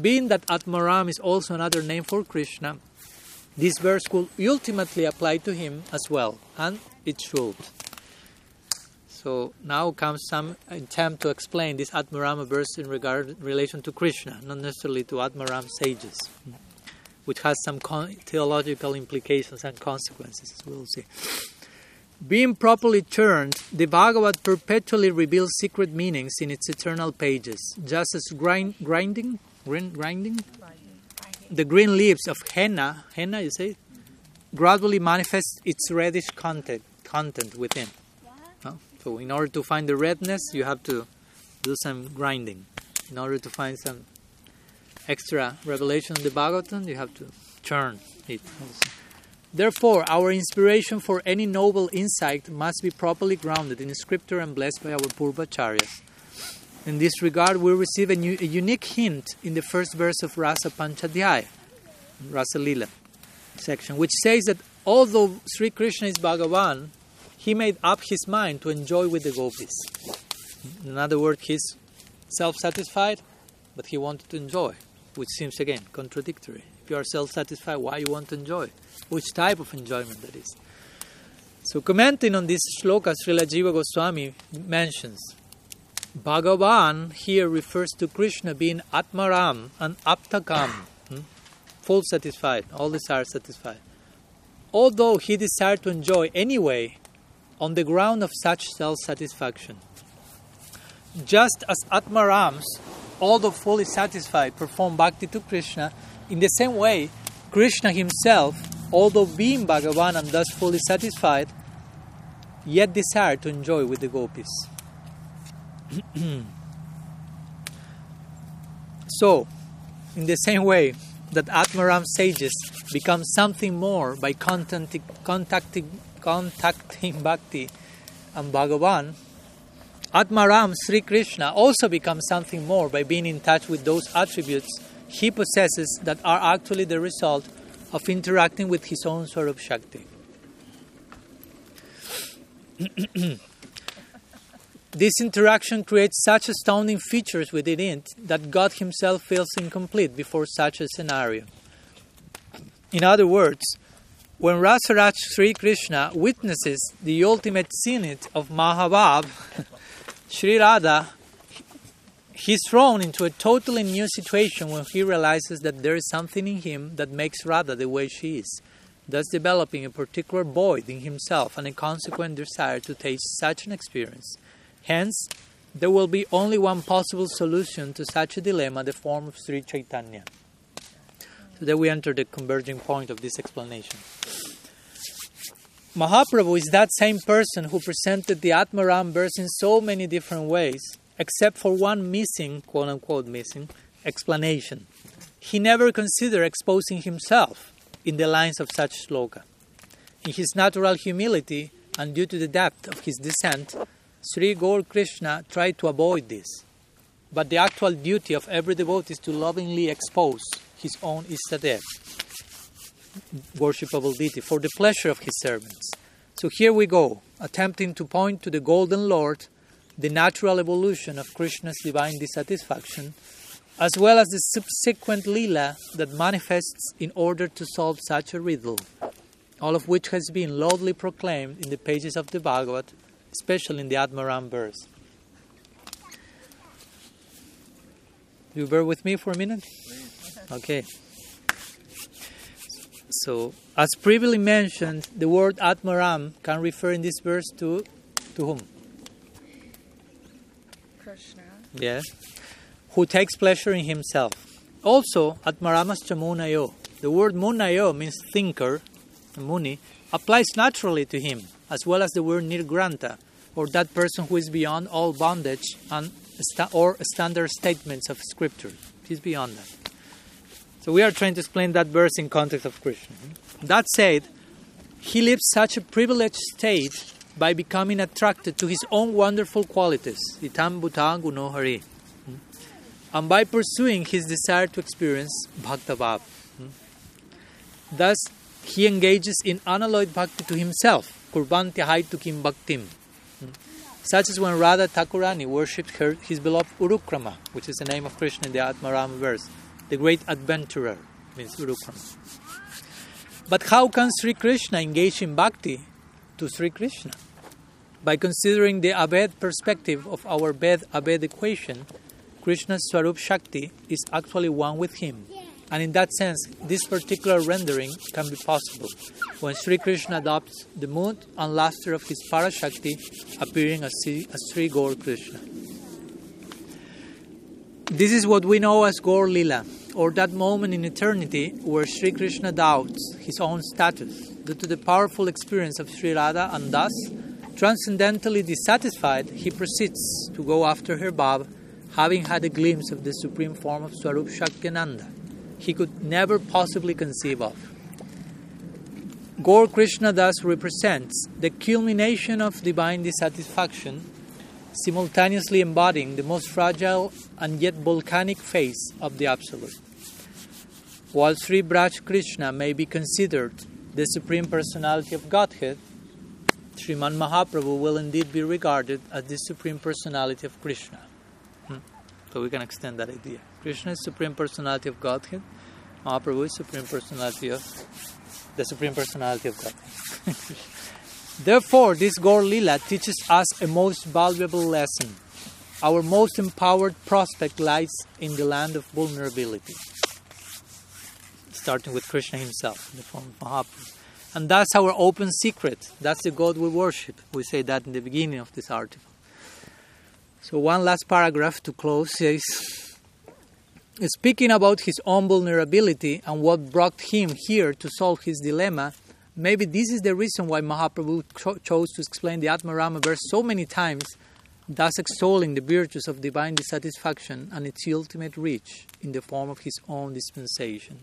being that Atmaram is also another name for Krishna, this verse could ultimately apply to him as well, and it should. So now comes some attempt to explain this Atmarama verse in regard in relation to Krishna, not necessarily to Atmaram sages, which has some theological implications and consequences, as we'll see. Being properly turned, the Bhagavat perpetually reveals secret meanings in its eternal pages, just as grind, grinding, grind, grinding, the green leaves of henna, henna you say, gradually manifests its reddish content, content within. So, in order to find the redness, you have to do some grinding. In order to find some extra revelation in the Bhagavatam, you have to churn it. Also. Therefore, our inspiration for any noble insight must be properly grounded in scripture and blessed by our Purvacharyas. In this regard, we receive a, new, a unique hint in the first verse of Rasa Panchadhyaya, Rasa Lila section, which says that although Sri Krishna is Bhagavan, he made up his mind to enjoy with the gopis. In other words, he's self satisfied, but he wanted to enjoy, which seems again contradictory. If you are self satisfied, why you want to enjoy? Which type of enjoyment that is? So, commenting on this shloka, Srila Jiva Goswami mentions Bhagavan here refers to Krishna being Atmaram and Aptakam, hmm? full satisfied, all desires satisfied. although he desired to enjoy anyway on the ground of such self satisfaction. Just as Atmarams, although fully satisfied, perform bhakti to Krishna, in the same way, Krishna himself, although being Bhagavan and thus fully satisfied, yet desired to enjoy with the gopis. so, in the same way that Atmaram sages become something more by contacting, contacting, contacting Bhakti and Bhagavan, Atmaram Sri Krishna also becomes something more by being in touch with those attributes he possesses that are actually the result of interacting with his own sort of Shakti. this interaction creates such astounding features within it that God Himself feels incomplete before such a scenario. In other words, when Rasaraj Sri Krishna witnesses the ultimate zenith of Mahabhav, Sri Radha, he's thrown into a totally new situation when he realizes that there is something in him that makes Radha the way she is, thus developing a particular void in himself and a consequent desire to taste such an experience. Hence, there will be only one possible solution to such a dilemma, the form of Sri Chaitanya. So there we enter the converging point of this explanation. Mahaprabhu is that same person who presented the Atmaram verse in so many different ways, except for one missing, quote unquote, missing explanation. He never considered exposing himself in the lines of such sloka. In his natural humility and due to the depth of his descent, Sri Gaur Krishna tried to avoid this. But the actual duty of every devotee is to lovingly expose his own Istadev, worshipable deity, for the pleasure of his servants. So here we go, attempting to point to the Golden Lord, the natural evolution of Krishna's divine dissatisfaction, as well as the subsequent lila that manifests in order to solve such a riddle, all of which has been loudly proclaimed in the pages of the Bhagavat, especially in the Atmaram verse. You bear with me for a minute? Okay. So, as previously mentioned, the word Atmaram can refer in this verse to to whom? Krishna. Yes. Who takes pleasure in himself. Also, Atmaramas Munayo. The word Munayo means thinker, Muni, applies naturally to him, as well as the word Nirgranta, or that person who is beyond all bondage and sta- or standard statements of scripture. He's beyond that. So we are trying to explain that verse in context of Krishna. That said, he lives such a privileged state by becoming attracted to his own wonderful qualities, itam bhuta guno hari, hmm? and by pursuing his desire to experience bhaktabhav. Hmm? Thus, he engages in unalloyed bhakti to himself, haitu kim bhaktim, hmm? such as when Radha Thakurani worshipped her, his beloved Urukrama, which is the name of Krishna in the Atmarama verse, the great adventurer, means Urukrama. But how can Sri Krishna engage in bhakti to Sri Krishna? By considering the Abed perspective of our Ved Abed equation, Krishna's Swarup Shakti is actually one with him. And in that sense, this particular rendering can be possible when Sri Krishna adopts the mood and luster of his Parashakti, appearing as as Sri Gaur Krishna. This is what we know as Gaur Lila, or that moment in eternity where Sri Krishna doubts his own status due to the powerful experience of Sri Radha, and thus, transcendentally dissatisfied, he proceeds to go after her Bhav, having had a glimpse of the supreme form of Swarup Shakyananda he could never possibly conceive of. Gaur Krishna thus represents the culmination of divine dissatisfaction, simultaneously embodying the most fragile and yet volcanic face of the Absolute. While Sri Braj Krishna may be considered the Supreme Personality of Godhead, Sriman Mahaprabhu will indeed be regarded as the Supreme Personality of Krishna. Hmm? So we can extend that idea. Krishna is Supreme Personality of Godhead. Mahaprabhu is Supreme Personality of the Supreme Personality of Godhead. Therefore, this Gaur Lila teaches us a most valuable lesson. Our most empowered prospect lies in the land of vulnerability. Starting with Krishna himself in the form of Mahaprabhu. And that's our open secret. That's the God we worship. We say that in the beginning of this article. So, one last paragraph to close says Speaking about his own vulnerability and what brought him here to solve his dilemma, maybe this is the reason why Mahaprabhu cho- chose to explain the Atmarama verse so many times, thus extolling the virtues of divine dissatisfaction and its ultimate reach in the form of his own dispensation.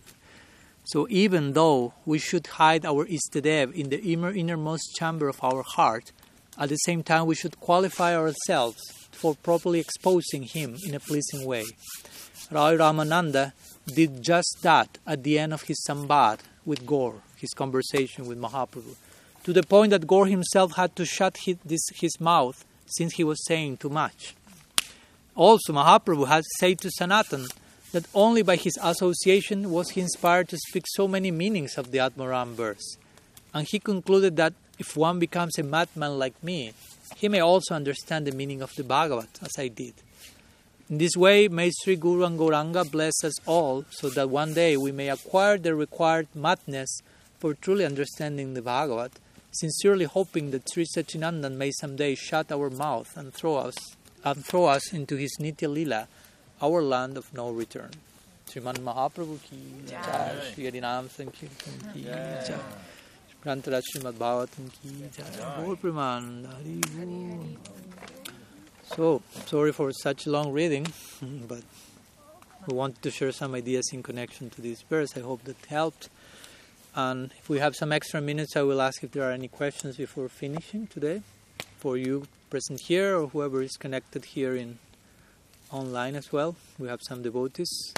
So, even though we should hide our Istadev in the inner, innermost chamber of our heart, at the same time we should qualify ourselves for properly exposing him in a pleasing way. Rai Ramananda did just that at the end of his samvad with Gaur, his conversation with Mahaprabhu, to the point that Gaur himself had to shut his, this, his mouth since he was saying too much. Also, Mahaprabhu had said to Sanatan that only by his association was he inspired to speak so many meanings of the Atmaram verse. And he concluded that if one becomes a madman like me, he may also understand the meaning of the Bhagavat, as I did. In this way, may Sri Guru and Gauranga bless us all so that one day we may acquire the required madness for truly understanding the Bhagavat, sincerely hoping that Sri Sachinandan may someday shut our mouth and throw us and throw us into his Nitya Lila, our land of no return. Sriman Mahaprabhu ki jai, Sri Harinam Sankirtan ki jai, Grantara Srimad Bhagavatam ki jai, Gaur Premananda Hari So, sorry for such long reading, but we wanted to share some ideas in connection to this verse. I hope that helped. And if we have some extra minutes, I will ask if there are any questions before finishing today for you present here or whoever is connected here in online as well. We have some devotees.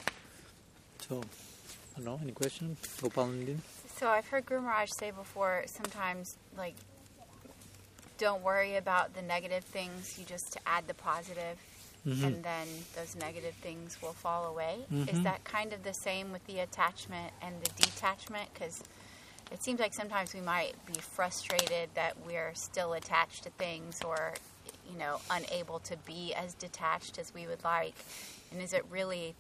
So, I don't know, any questions? Gopal? So I've heard Guru Maharaj say before, sometimes like, don't worry about the negative things. You just add the positive, Mhm. and then those negative things will fall away. Is Mhm. that kind of the same with the attachment and the detachment? Because it seems like sometimes we might be frustrated that we're still attached to things, or you know, unable to be as detached as we would like. And is it really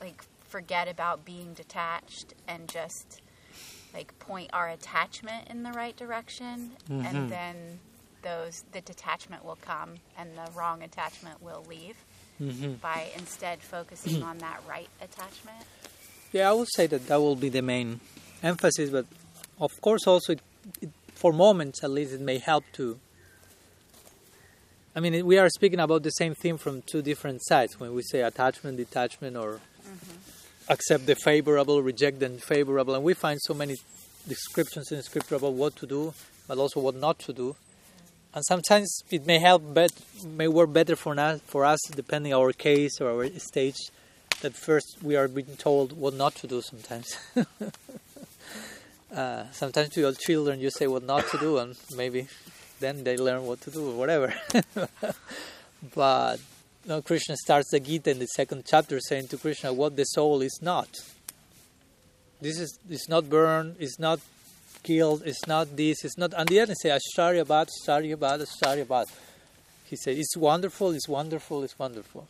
like forget about being detached and just like point our attachment in the right direction Mhm. and then those the detachment will come and the wrong attachment will leave Mm-hmm. by instead focusing on that right attachment Yeah, I would say that that will be the main emphasis, but of course, also it, it, for moments at least, it may help to. I mean, we are speaking about the same thing from two different sides when we say attachment, detachment, or accept the favorable, reject the unfavorable, and we find so many descriptions in scripture about what to do, but also what not to do. And sometimes it may help, but may work better for us, for us depending our case or our stage that first we are being told what not to do sometimes. uh, sometimes to your children you say what not to do and maybe then they learn what to do or whatever. but you know, Krishna starts the Gita in the second chapter saying to Krishna what the soul is not. This is it's not burned, it's not killed, it's not this, it's not and the other say Asharyabad, Asharyabad, Asharyabad. He said it's wonderful, it's wonderful, it's wonderful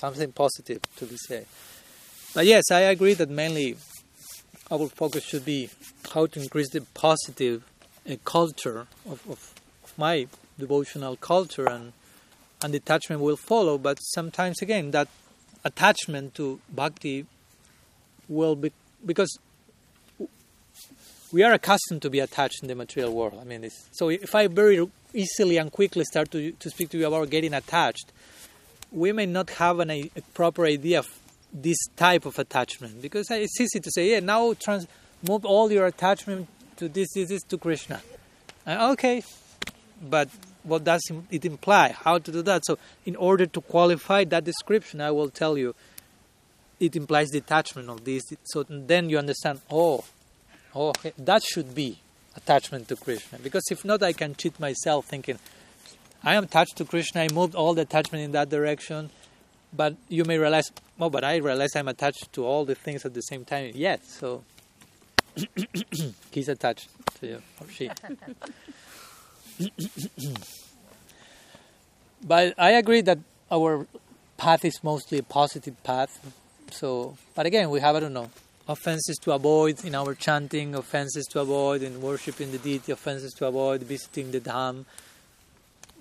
something positive to be said. But yes, I agree that mainly our focus should be how to increase the positive uh, culture of, of, of my devotional culture, and and detachment will follow. But sometimes again, that attachment to bhakti will be because we are accustomed to be attached in the material world. I mean, so if I very easily and quickly start to to speak to you about getting attached, we may not have an, a, a proper idea of this type of attachment because it's easy to say, yeah, now trans- move all your attachment to this, this, this to Krishna. Uh, okay, but what does it imply? How to do that? So, in order to qualify that description, I will tell you it implies detachment of this. So then you understand, oh, oh, that should be attachment to Krishna. Because if not, I can cheat myself thinking, I am attached to Krishna, I moved all the attachment in that direction. But you may realize, oh, but I realize I'm attached to all the things at the same time. Yes, so he's attached to you, or she. but I agree that our path is mostly a positive path. So, but again, we have, I don't know, offenses to avoid in our chanting, offenses to avoid in worshiping the deity, offenses to avoid visiting the dham.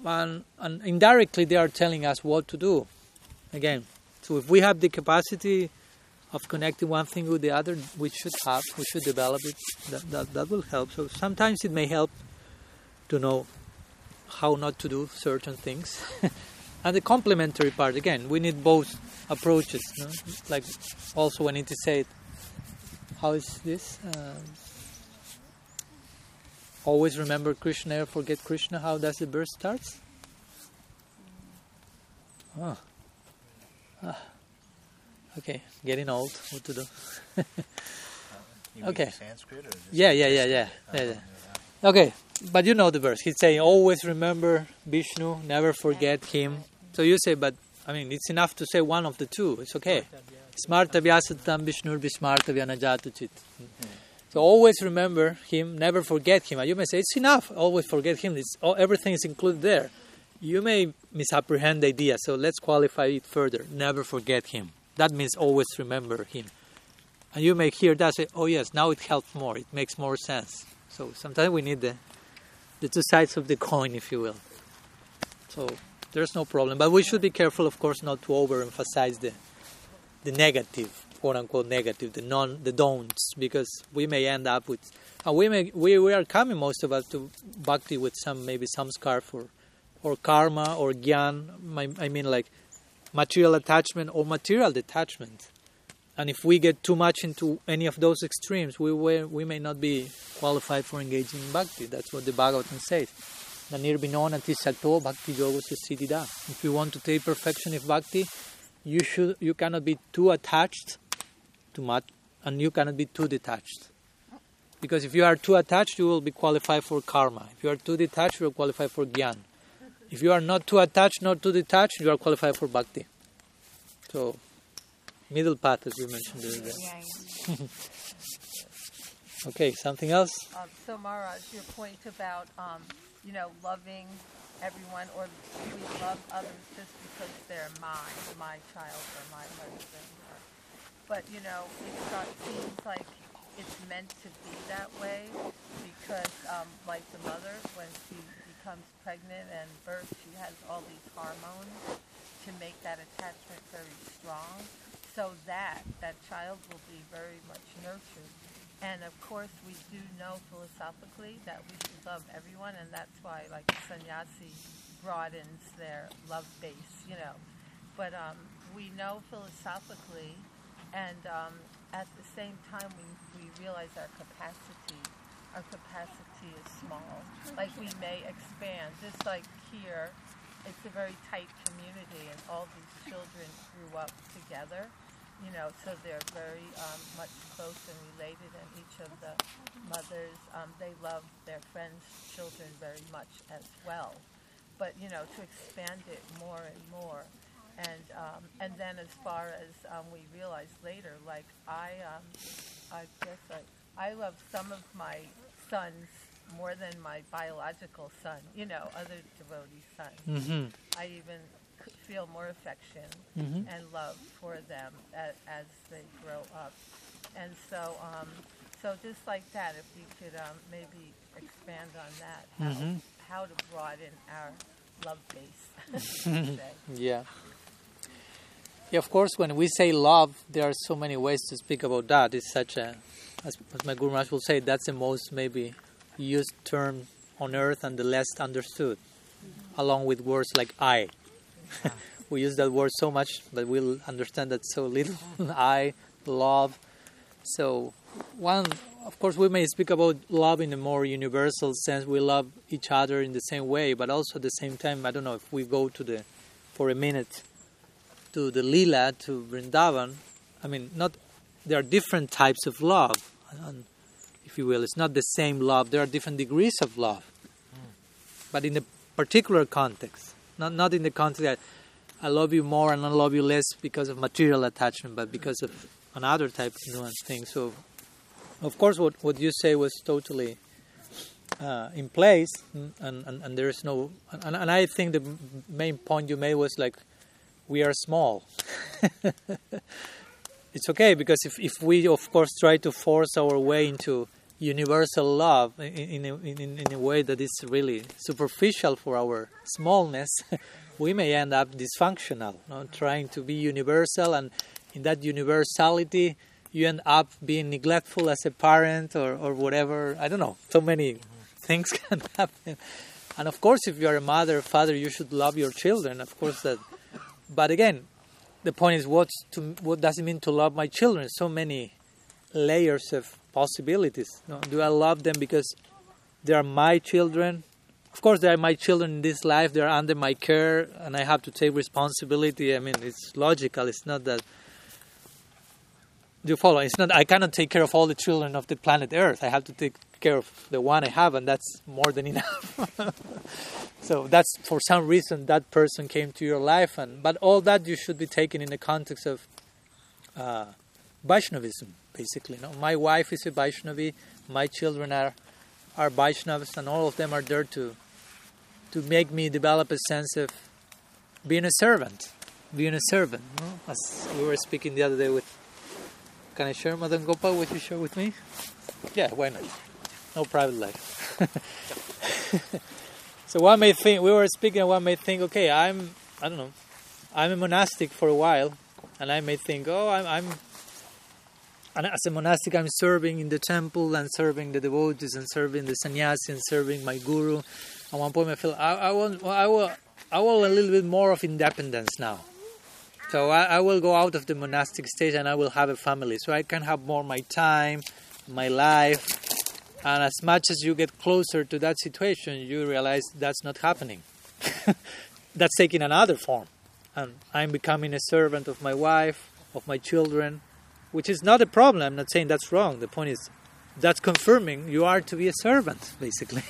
And, and indirectly, they are telling us what to do. Again, so if we have the capacity of connecting one thing with the other, we should have, we should develop it. That, that, that will help. So sometimes it may help to know how not to do certain things. and the complementary part, again, we need both approaches. No? Like also when it is said, how is this? Um, always remember Krishna, never forget Krishna. How does the verse starts? Oh. Ah. Okay, getting old. What to do? Okay. Sanskrit or just Yeah, yeah, yeah, yeah. yeah, yeah. Okay, but you know the verse. He's saying, always remember Vishnu, never forget him. So you say, but I mean, it's enough to say one of the two. It's okay. Smartavya satam Vishnur vismartavya najatu chit. So always remember him, never forget him. You may say, it's enough, always forget him. It's, all, everything is included there. You may misapprehend the idea, so let's qualify it further. Never forget him. That means always remember him. And you may hear that say, oh yes, now it helps more. It makes more sense. So sometimes we need the, the two sides of the coin, if you will. So there's no problem. But we should be careful, of course, not to overemphasize the, the negative, quote unquote negative, the non, the don'ts, because we may end up with, and we may, we, we are coming most of us to bhakti with some maybe some scarf or, or karma or gyan. I, mean like material attachment or material detachment. And if we get too much into any of those extremes, we will, we may not be qualified for engaging in bhakti. That's what the Bhagavatam says. Na nirbinonati sato bhakti yoga siddhida. If you want to take perfection of bhakti, you should you cannot be too attached to much and you cannot be too detached. Because if you are too attached, you will be qualified for karma. If you are too detached, you will qualify for gyan. If you are not too attached, not too detached, you are qualified for bhakti. So, middle path, as you mentioned earlier. Yeah, yeah. Okay, something else? Um, so Maharaj, your point about um, you know loving everyone or we love others just because they're mine, my child or my husband. Or, but you know, it uh, seems like it's meant to be that way because, um, like the mother, when she becomes pregnant and births, she has all these hormones to make that attachment very strong, so that that child will be very much nurtured. And of course, we do know philosophically that we should love everyone, and that's why, like, sannyasi broadens their love base, you know. But um, we know philosophically, and um, at the same time, we, we realize our capacity. Our capacity is small. Like, we may expand. Just like here, it's a very tight community, and all these children grew up together you know, so they're very um, much close and related, and each of the mothers, um, they love their friends' children very much as well. But you know, to expand it more and more, and um, and then as far as um, we realized later, like I, um, I guess I, I love some of my sons more than my biological son. You know, other devotee sons. Mm-hmm. I even feel more affection Mhm. and love for them as, as they grow up. And so, um, so just like that, if we could um, maybe expand on that, how, Mhm. how to broaden our love base. you could say. Yeah. Yeah, of course, when we say love, there are so many ways to speak about that. It's such a, as, as my Guru Maharaj will say, that's the most maybe used term on earth and the less understood, along with words like I. we use that word so much, but we'll understand that so little. I, love. So, one, of course, we may speak about love in a more universal sense. We love each other in the same way, but also at the same time, I don't know if we go to the, for a minute, to the lila to Vrindavan. I mean, not there are different types of love, if you will, it's not the same love. There are different degrees of love, hmm. but in a particular context, not not in the context that I love you more and I love you less because of material attachment, but because of another type of nuanced thing. So, of course, what what you say was totally uh, in place, and, and, and there is no. And, and I think the main point you made was like, we are small. it's okay because if, if we of course try to force our way into universal love in, in, in, in a way that is really superficial for our smallness, we may end up dysfunctional, you know, trying to be universal, and in that universality, you end up being neglectful as a parent or, or whatever. I don't know. So many things can happen. And of course, if you are a mother father, you should love your children. Of course, that. But again, the point is, what to, what does it mean to love my children? So many layers of possibilities. Do I love them because they are my children? Of course, they are my children in this life. They are under my care, and I have to take responsibility. I mean, it's logical. It's not that. Do you follow? It's not. I cannot take care of all the children of the planet Earth. I have to take care of the one I have, and that's more than enough. so that's for some reason that person came to your life, and but all that you should be taken in the context of uh, Vaishnavism, basically. No? My wife is a Vaishnavi, my children are are Vaishnavas, and all of them are there to to make me develop a sense of being a servant, being a servant. No? As we were speaking the other day with, can I share Madan Gopal? What you share with me? Yeah, why not? No private life. so one may think we were speaking. One may think, okay, I'm I don't know, I'm a monastic for a while, and I may think, oh, I'm, I'm and as a monastic, I'm serving in the temple and serving the devotees and serving the sannyasi and serving my guru. At one point, I feel I, I want, I will, I will a little bit more of independence now. So I, I will go out of the monastic stage and I will have a family, so I can have more my time, my life. And as much as you get closer to that situation, you realize that's not happening. that's taking another form, and I'm becoming a servant of my wife, of my children, which is not a problem. I'm not saying that's wrong. The point is that's confirming you are to be a servant, basically.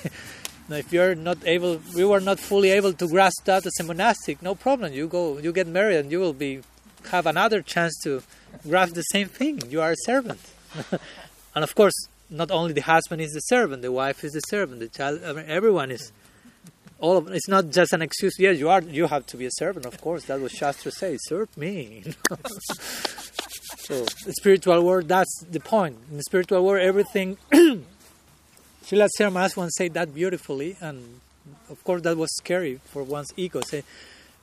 now, if you're not able, we were not fully able to grasp that as a monastic, no problem. You go, you get married, and you will be have another chance to grasp the same thing. You are a servant, and of course, not only the husband is the servant, the wife is the servant, the child, I mean, everyone is. All of it's not just an excuse. Yes, you are. You have to be a servant, of course. That was Shastra says, serve me. So the spiritual world, that's the point. In the spiritual world, everything. Srila Shermas once said that beautifully, and of course that was scary for one's ego. Say,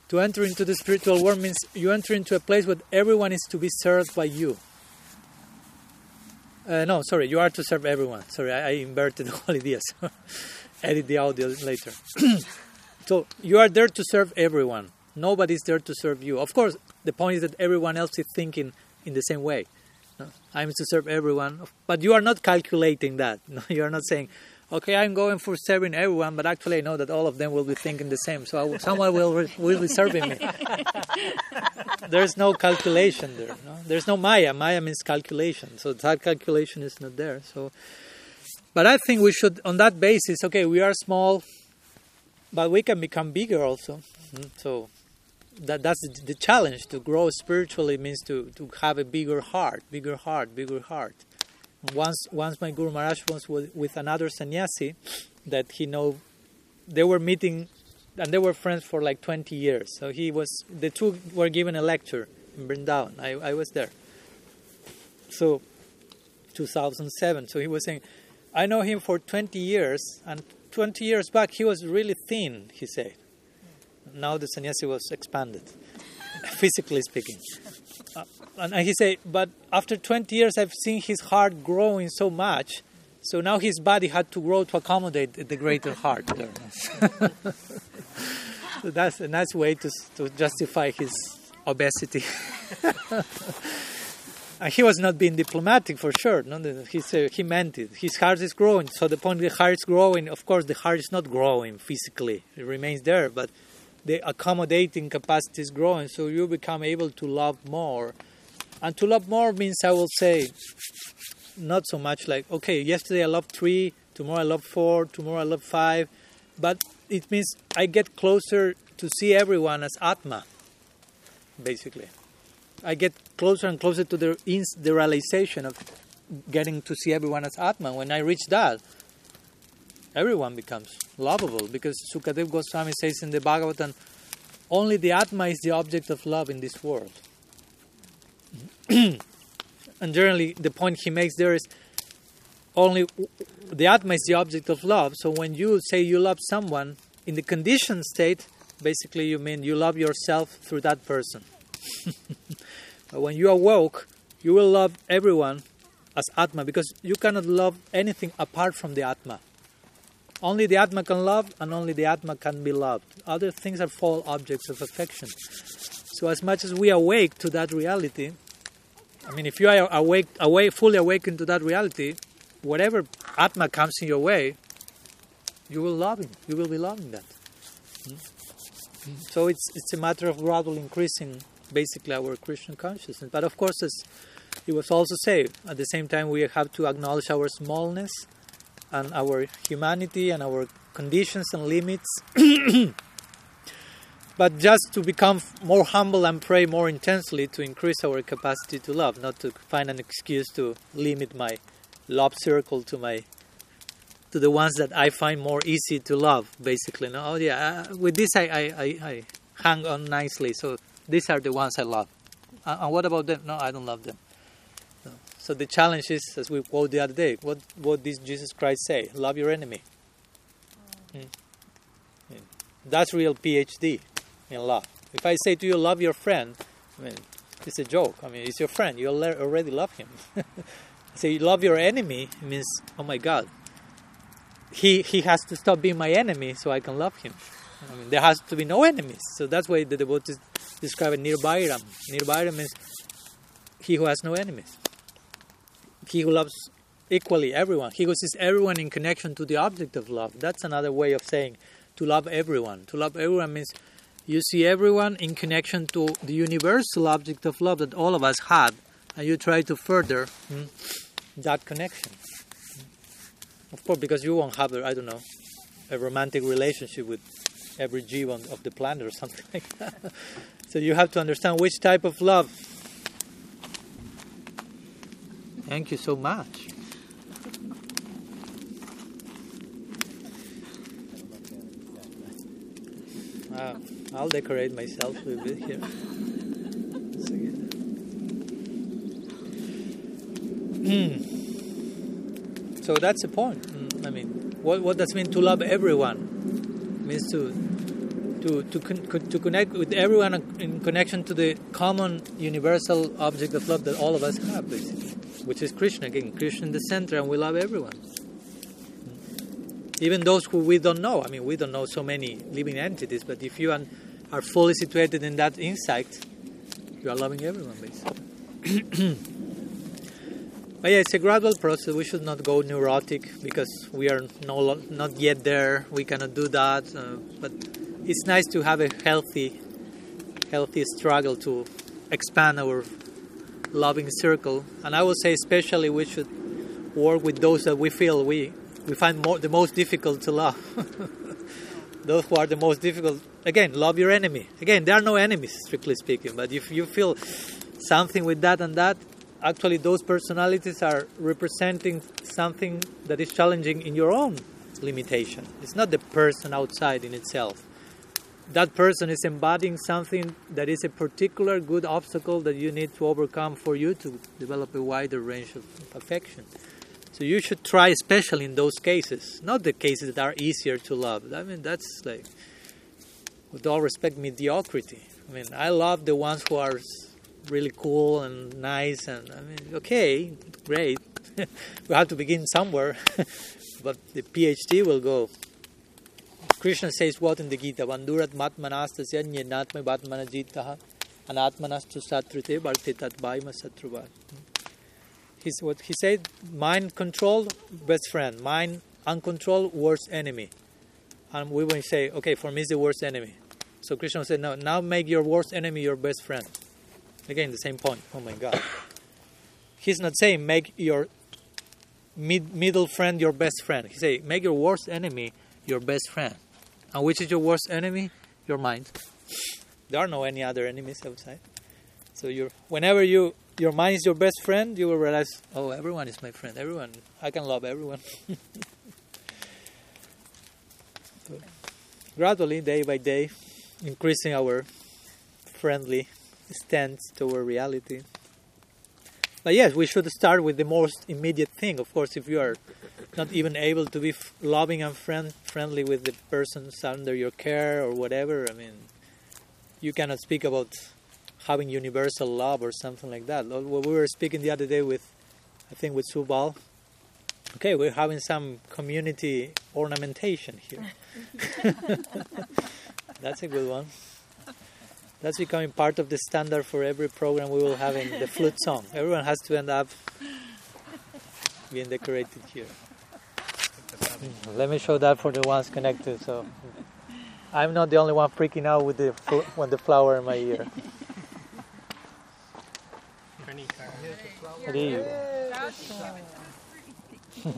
to enter into the spiritual world means you enter into a place where everyone is to be served by you. Uh, no, sorry, you are to serve everyone. Sorry, I, I inverted the whole idea. So edit the audio later. so you are there to serve everyone. Nobody's there to serve you. Of course, the point is that everyone else is thinking in the same way. No? I'm to serve everyone, but you are not calculating that. No? You are not saying, okay, I'm going for serving everyone, but actually I know that all of them will be thinking the same, so will, someone will will be serving me. There's no calculation there. No? There's no Maya. Maya means calculation, so that calculation is not there. So, but I think we should, on that basis, okay, we are small, but we can become bigger also. Hmm? So that that's the challenge to grow spiritually means to, to have a bigger heart, bigger heart, bigger heart. Once once my Guru Maharaj was with, with another sannyasi that he know they were meeting and they were friends for like 20 years. So he was the two were given a lecture in Brindavan. I, I was there. So 2007. So he was saying, I know him for 20 years, and 20 years back he was really thin. He said now the sannyasi was expanded, physically speaking. Uh, and he said, but after 20 years, I've seen his heart growing so much, so now his body had to grow to accommodate the greater heart. so that's a nice way to, to justify his obesity. and he was not being diplomatic for sure. No, he said he meant it. His heart is growing. So the point the heart is growing, of course, the heart is not growing physically; it remains there, but the accommodating capacity is growing, so you become able to love more. And to love more means, I will say, not so much like, okay, yesterday I loved three, tomorrow I love four, tomorrow I love five, but it means I get closer to see everyone as Atma, basically. I get closer and closer to the, the realization of getting to see everyone as Atma. When I reach that, everyone becomes lovable because Sukadev Goswami says in the Bhagavatam, only the Atma is the object of love in this world. and generally the point he makes there is only the atma is the object of love. So when you say you love someone in the conditioned state, basically you mean you love yourself through that person. but when you awoke, you will love everyone as atma because you cannot love anything apart from the atma. Only the Atma can love, and only the Atma can be loved. Other things are fall objects of affection. So, as much as we awake to that reality, I mean, if you are awake, awake, fully awakened to that reality, whatever Atma comes in your way, you will love him. You will be loving that. Hmm? So it's it's a matter of gradually increasing, basically, our Krishna consciousness. But of course, as he was also said, at the same time, we have to acknowledge our smallness and our humanity and our conditions and limits. but just to become more humble and pray more intensely to increase our capacity to love, not to find an excuse to limit my love circle to my to the ones that I find more easy to love. Basically, no, oh yeah, uh, with this I, I, I, I, hang on nicely. So these are the ones I love. Uh, and what about them? No, I don't love them. So the challenge is, as we quote the other day, what what did Jesus Christ say? Love your enemy. Mm. Mm. That's real PhD in love. If I say to you, love your friend, I mean, it's a joke. I mean, it's your friend. You already love him. say you love your enemy it means, oh my God, he he has to stop being my enemy so I can love him. I mean, there has to be no enemies. So that's why the devotees describe it nirbairam. Nirbairam means he who has no enemies he who loves equally everyone. He who sees everyone in connection to the object of love. That's another way of saying to love everyone. To love everyone means you see everyone in connection to the universal object of love that all of us have, and you try to further hmm, that connection. Of course, because you won't have, I don't know, a romantic relationship with every jivan of the planet or something like that. so you have to understand which type of love Thank you so much. Uh, I'll decorate myself a bit here. Mm. So that's the point. Mm, I mean, what, what does it mean to love everyone? It means to to to con- to connect with everyone in connection to the common universal object of love that all of us have, basically which is Krishna. Again, Krishna in the center, and we love everyone. Even those who we don't know. I mean, we don't know so many living entities, but if you are fully situated in that insight, you are loving everyone, basically. but yeah, it's a gradual process. We should not go neurotic because we are no, not yet there. We cannot do that. Uh, but it's nice to have a healthy, healthy struggle to expand our loving circle. And I would say, especially, we should work with those that we feel we, we find more, the most difficult to love. those who are the most difficult. Again, love your enemy. Again, there are no enemies, strictly speaking. But if you feel something with that and that, actually, those personalities are representing something that is challenging in your own limitation. It's not the person outside in itself that person is embodying something that is a particular good obstacle that you need to overcome for you to develop a wider range of affection. So you should try, especially in those cases, not the cases that are easier to love. I mean, that's like, with all respect, mediocrity. I mean, I love the ones who are really cool and nice, and I mean, okay, great. we have to begin somewhere, but the PhD will go Krishna says what in the Gita? Vandurat matmanastasya nyenatma batmanajitaha anatmanastu satrute bharte tat bhaima satruvat. He's, what he said, mind control, best friend. Mind uncontrolled, worst enemy. And we will say, okay, for me it's the worst enemy. So Krishna said, no, now make your worst enemy your best friend. Again, the same point. Oh my God. He's not saying make your mid, middle friend your best friend. He say make your worst enemy your best friend. And which is your worst enemy? Your mind. There are no any other enemies outside. So you whenever you your mind is your best friend, you will realize, oh, everyone is my friend. Everyone, I can love everyone. so, gradually, day by day, increasing our friendly stance toward reality. But yes, we should start with the most immediate thing. Of course, if you are not even able to be f- loving and friend friendly with the persons under your care or whatever, I mean, you cannot speak about having universal love or something like that. What we were speaking the other day with, I think, with Subal. Okay, we're having some community ornamentation here. That's a good one. That's becoming part of the standard for every program we will have in the flute song. Everyone has to end up being decorated here. Let me show that for the ones connected. So I'm not the only one freaking out with the fl- when the flower in my ear. What do you?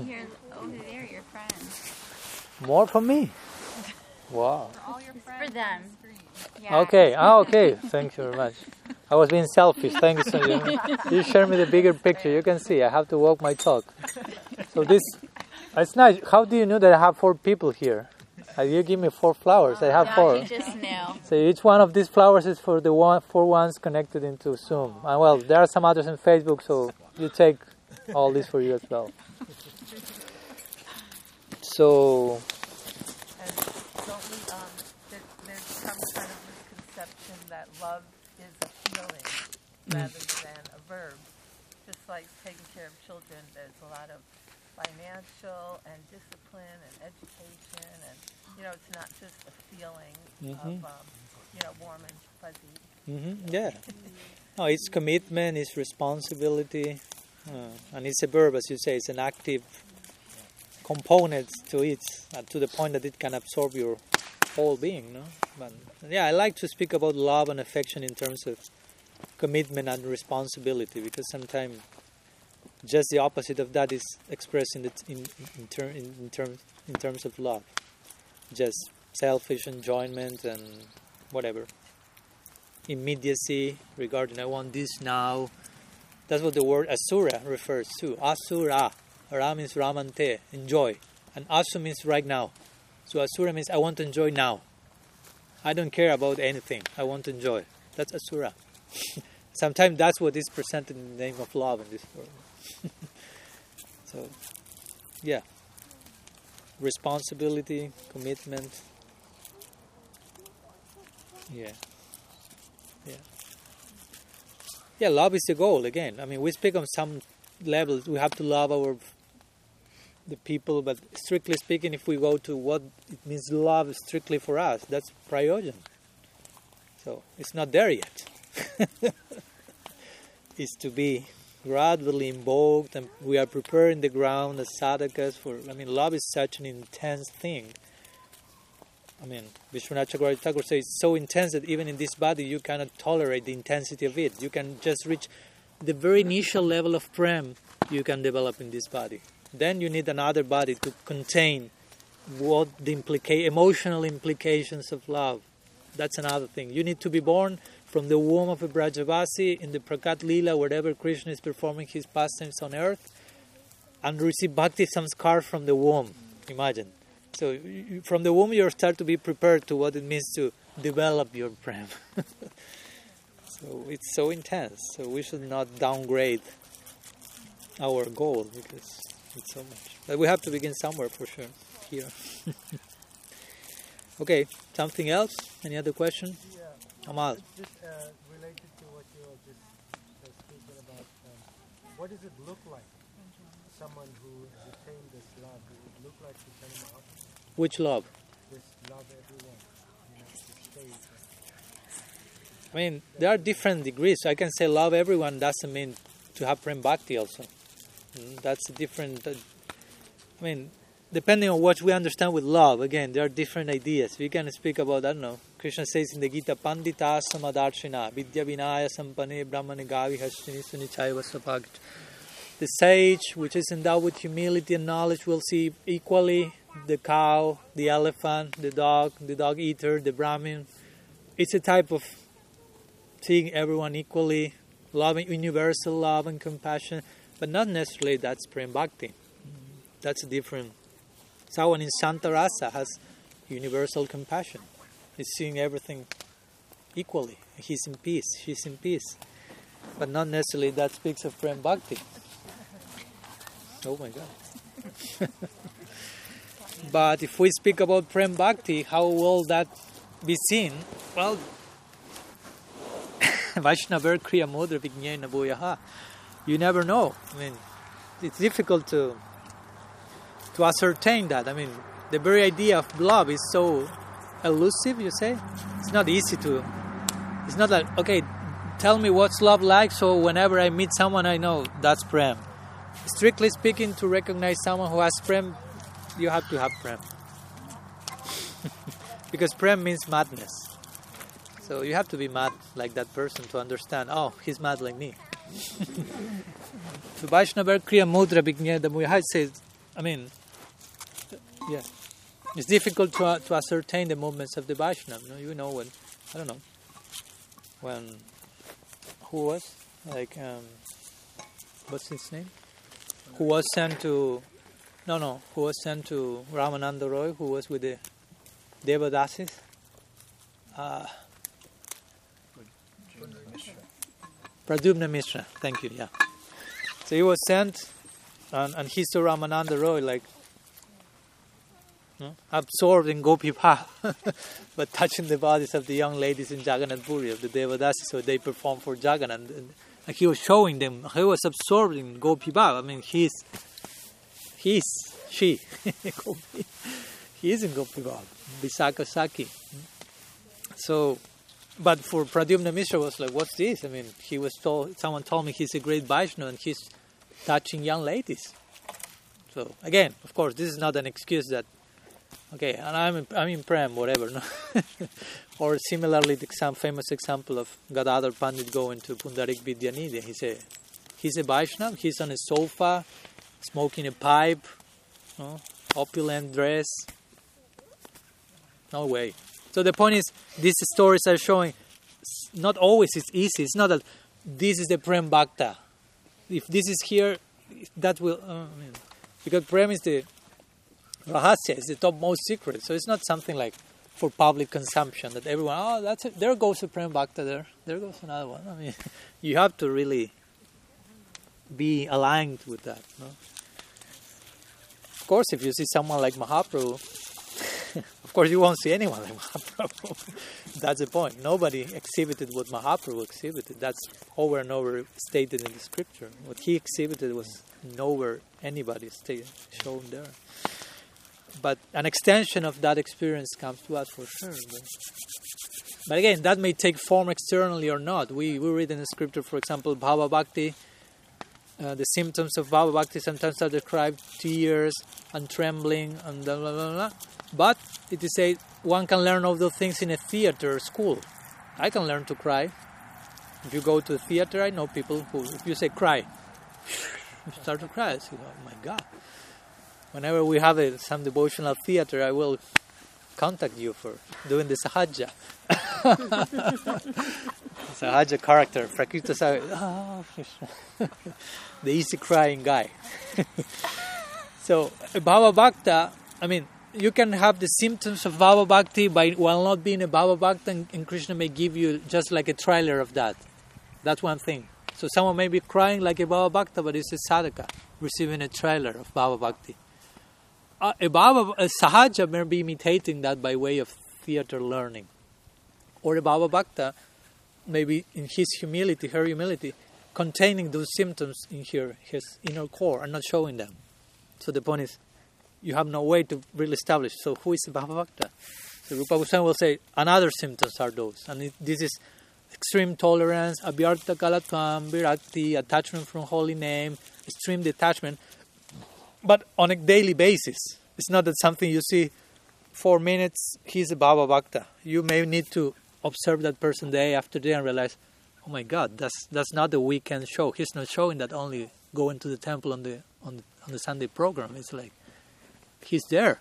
Here, over there, your friends. More for me. Wow. For them. Yeah. Okay. Ah, okay. Thank you very much. I was being selfish. Thank you. So you, you share me the bigger picture. You can see. I have to walk my talk. So this, it's nice. How do you know that I have four people here? Uh, you give me four flowers. I have Now four. you just knew. So each one of these flowers is for the one, four ones connected into Zoom. And well, there are some others in Facebook, so you take all these for you as well. So And don't we, there, there's some kind of misconception that love is a feeling rather than a verb. Just like taking care of children, there's a lot of financial and discipline and education and, you know, it's not just a feeling Mhm. of, um, you know, warm and fuzzy. Mm-hmm. yeah, no, it's commitment, it's responsibility, uh, and it's a verb, as you say. It's an active component to it, uh, to the point that it can absorb your whole being. No, but yeah, I like to speak about love and affection in terms of commitment and responsibility because sometimes just the opposite of that is expressed in the in in, ter- in, in terms in terms of love, just selfish enjoyment and whatever immediacy regarding I want this now. That's what the word asura refers to. Asura. Ra means ramante, enjoy. And asu means right now. So asura means I want to enjoy now. I don't care about anything. I want to enjoy. That's asura. Sometimes that's what is presented in the name of love in this world. so, yeah. Responsibility, commitment. Yeah. Yeah. Yeah, love is the goal again. I mean, we speak on some levels. We have to love our the people, but strictly speaking, if we go to what it means love strictly for us, that's prayojan. So it's not there yet. it's to be gradually invoked, and we are preparing the ground as sadhakas for. I mean, love is such an intense thing. I mean, Vishwanath Chakravarti says it's so intense that even in this body you cannot tolerate the intensity of it. You can just reach the very initial level of prem you can develop in this body. Then you need another body to contain what the implica- emotional implications of love. That's another thing. You need to be born from the womb of a Brajavasi in the Prakat Lila, wherever Krishna is performing his pastimes on earth, and receive bhakti samskar from the womb. Imagine. So from the womb, you start to be prepared to what it means to develop your prem. so it's so intense. So we should not downgrade our goal because it's so much. But we have to begin somewhere for sure. Here. okay. Something else? Any other question? Yeah. Amal. Just uh, related to what you were just uh, speaking about, um, what does it look like? Someone who attained this love, does it look like to come out, Which love? this love everyone, you know, to stay. I mean, there are different degrees. I can say love everyone doesn't mean to have prem bhakti also. That's a different. uh, I mean, depending on what we understand with love, again, there are different ideas. We can speak about, I don't know, Krishna says in the Gita, Pandita samadarshina, vidya vinaya sampane brahmani gavi hastini sunichaiva. The sage, which is endowed with humility and knowledge, will see equally the cow, the elephant, the dog, the dog eater, the Brahmin. It's a type of seeing everyone equally, loving universal love and compassion, but not necessarily that's prem bhakti. That's different. Someone in Santa Rasa has universal compassion. He's seeing everything equally. He's in peace. She's in peace. but not necessarily that speaks of Prem Bhakti. Oh my God. but if we speak about Prem Bhakti, how will that be seen? Well, Vaishnava Kriya Mudra Vijnana Bhuyaha. You never know. I mean, it's difficult to to ascertain that. I mean, the very idea of love is so elusive. You say it's not easy to. It's not like okay, tell me what's love like, so whenever I meet someone, I know that's prem. Strictly speaking, to recognize someone who has prem, you have to have prem, because prem means madness. So you have to be mad like that person to understand. Oh, he's mad like me. so Vaishnava Kriya Mudra the Muhaj says, I mean, yeah, it's difficult to, to ascertain the movements of the Vaishnava. You know, you know when, I don't know, when, who was, like, um, what's his name? Who was sent to, no, no, who was sent to Ramananda Roy, who was with the Devadasis. Uh, Pradyumna Mishra, thank you, yeah. So he was sent, and, and he saw Ramananda Roy like you know, absorbed in Gopi Bhav, but touching the bodies of the young ladies in Jagannath Puri, of the Devadasi, so they performed for Jagannath. And, and he was showing them, he was absorbed in Gopi Bhav. I mean, he's, he's, she, he is in Gopi Bhav, Visakha Sakhi. Hmm. So, but for Pradyumna Mishra was like, what's this? I mean, he was told, someone told me he's a great Vaishnava and he's touching young ladies. So again, of course, this is not an excuse that, okay, and I'm in, I'm in Prem, whatever. No? or similarly, the some famous example of Gadadhar Pandit going to Pundarik Vidyanidhi. He said, he's a Vaishnava, he's on a sofa, smoking a pipe, no? opulent dress. No way. So the point is, these stories are showing not always it's easy. It's not that this is the Prem Bhakta. If this is here, that will. Uh, because Prem is the Rahasya, is the topmost secret. So it's not something like for public consumption that everyone, oh, that's it. There goes the Prem Bhakta there. There goes another one. I mean, you have to really be aligned with that. No? Of course, if you see someone like Mahaprabhu, of course, you won't see anyone like Mahaprabhu. That's the point. Nobody exhibited what Mahaprabhu exhibited. That's over and over stated in the scripture. What he exhibited was nowhere anybody stated, shown there. But an extension of that experience comes to us for sure. But, but again, that may take form externally or not. We, we read in the scripture, for example, Bhava Bhakti. Uh, the symptoms of Bhava Bhakti sometimes are described tears and trembling and blah blah blah. blah. But it is said one can learn all those things in a theater school. I can learn to cry. If you go to a theater, I know people who, if you say cry, you start to cry. Oh my God. Whenever we have a, some devotional theater, I will contact you for doing the sahaja. sahaja character, Prakrita Sahaja. The easy crying guy. so, a Bhava Bhakta, I mean, you can have the symptoms of Bhava Bhakti by while not being a Bhava Bhakta, and, Krishna may give you just like a trailer of that. That's one thing. So someone may be crying like a Bhava Bhakta, but it's a sadhaka receiving a trailer of Bhava Bhakti. Uh, a Bhava a Sahaja may be imitating that by way of theater learning. Or a Bhava Bhakta, maybe in his humility, her humility, containing those symptoms in her, his inner core and not showing them. So the point is, you have no way to really establish. So who is Bhava Bhakta? So Rupa Goswami will say another symptoms are those, and it, this is extreme tolerance, abhyarta kalatvam, virakti, attachment from holy name, extreme detachment, but on a daily basis. It's not that something you see four minutes, he's a Bhava. You may need to observe that person day after day and realize, oh my God, that's that's not the weekend show. He's not showing that only going to the temple on the on the, on the Sunday program. It's like he's there.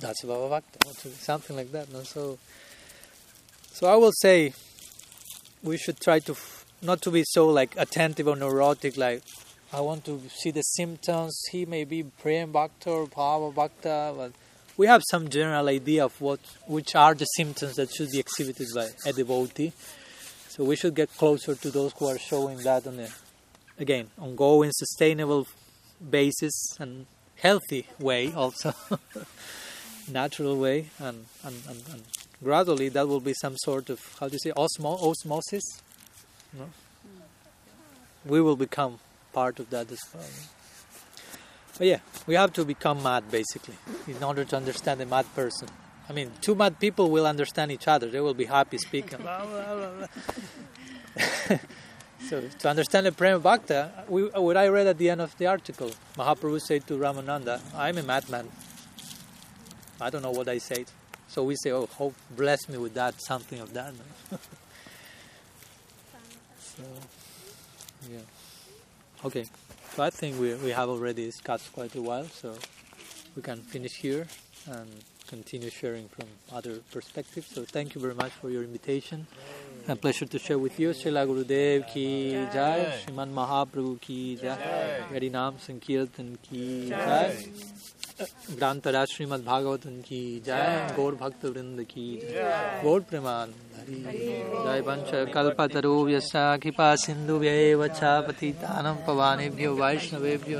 That's Bhava Bhakta, something like that. No? So, so I will say we should try to f- not to be so like attentive or neurotic. Like I want to see the symptoms. He may be Prem Bhakta or Bhava Bhakta, but we have some general idea of what which are the symptoms that should be exhibited by a devotee. So we should get closer to those who are showing that on a, again, ongoing, sustainable basis and healthy way also, natural way, and, and, and, and gradually that will be some sort of, how do you say, osmo- osmosis? No? We will become part of that as well. But yeah, we have to become mad basically in order to understand a mad person. I mean, two mad people will understand each other. They will be happy speaking. blah, blah, blah, blah. so to understand the Prema Bhakta, we, what I read at the end of the article, Mahaprabhu said to Ramananda, "I'm a madman. I don't know what I said." So we say, "Oh, hope bless me with that, something of that." so, yeah. Okay. So I think we we have already discussed quite a while, so we can finish here and continue sharing from other perspectives. So thank you very much for your invitation. A pleasure to share with you. Srila Gurudev ki jai, Sriman Mahaprabhu ki jai, Hari Nam Sankirtan ki jai, Grantara Srimad Bhagavatam ki jai, Gaur Bhakta Vrinda ki jai, Gaur Preman Hari Jai Vancha Kalpataru Vyasa Kripa Sindhu Vyeva Cha Patitanam Pavanebhyo Vaishnavebhyo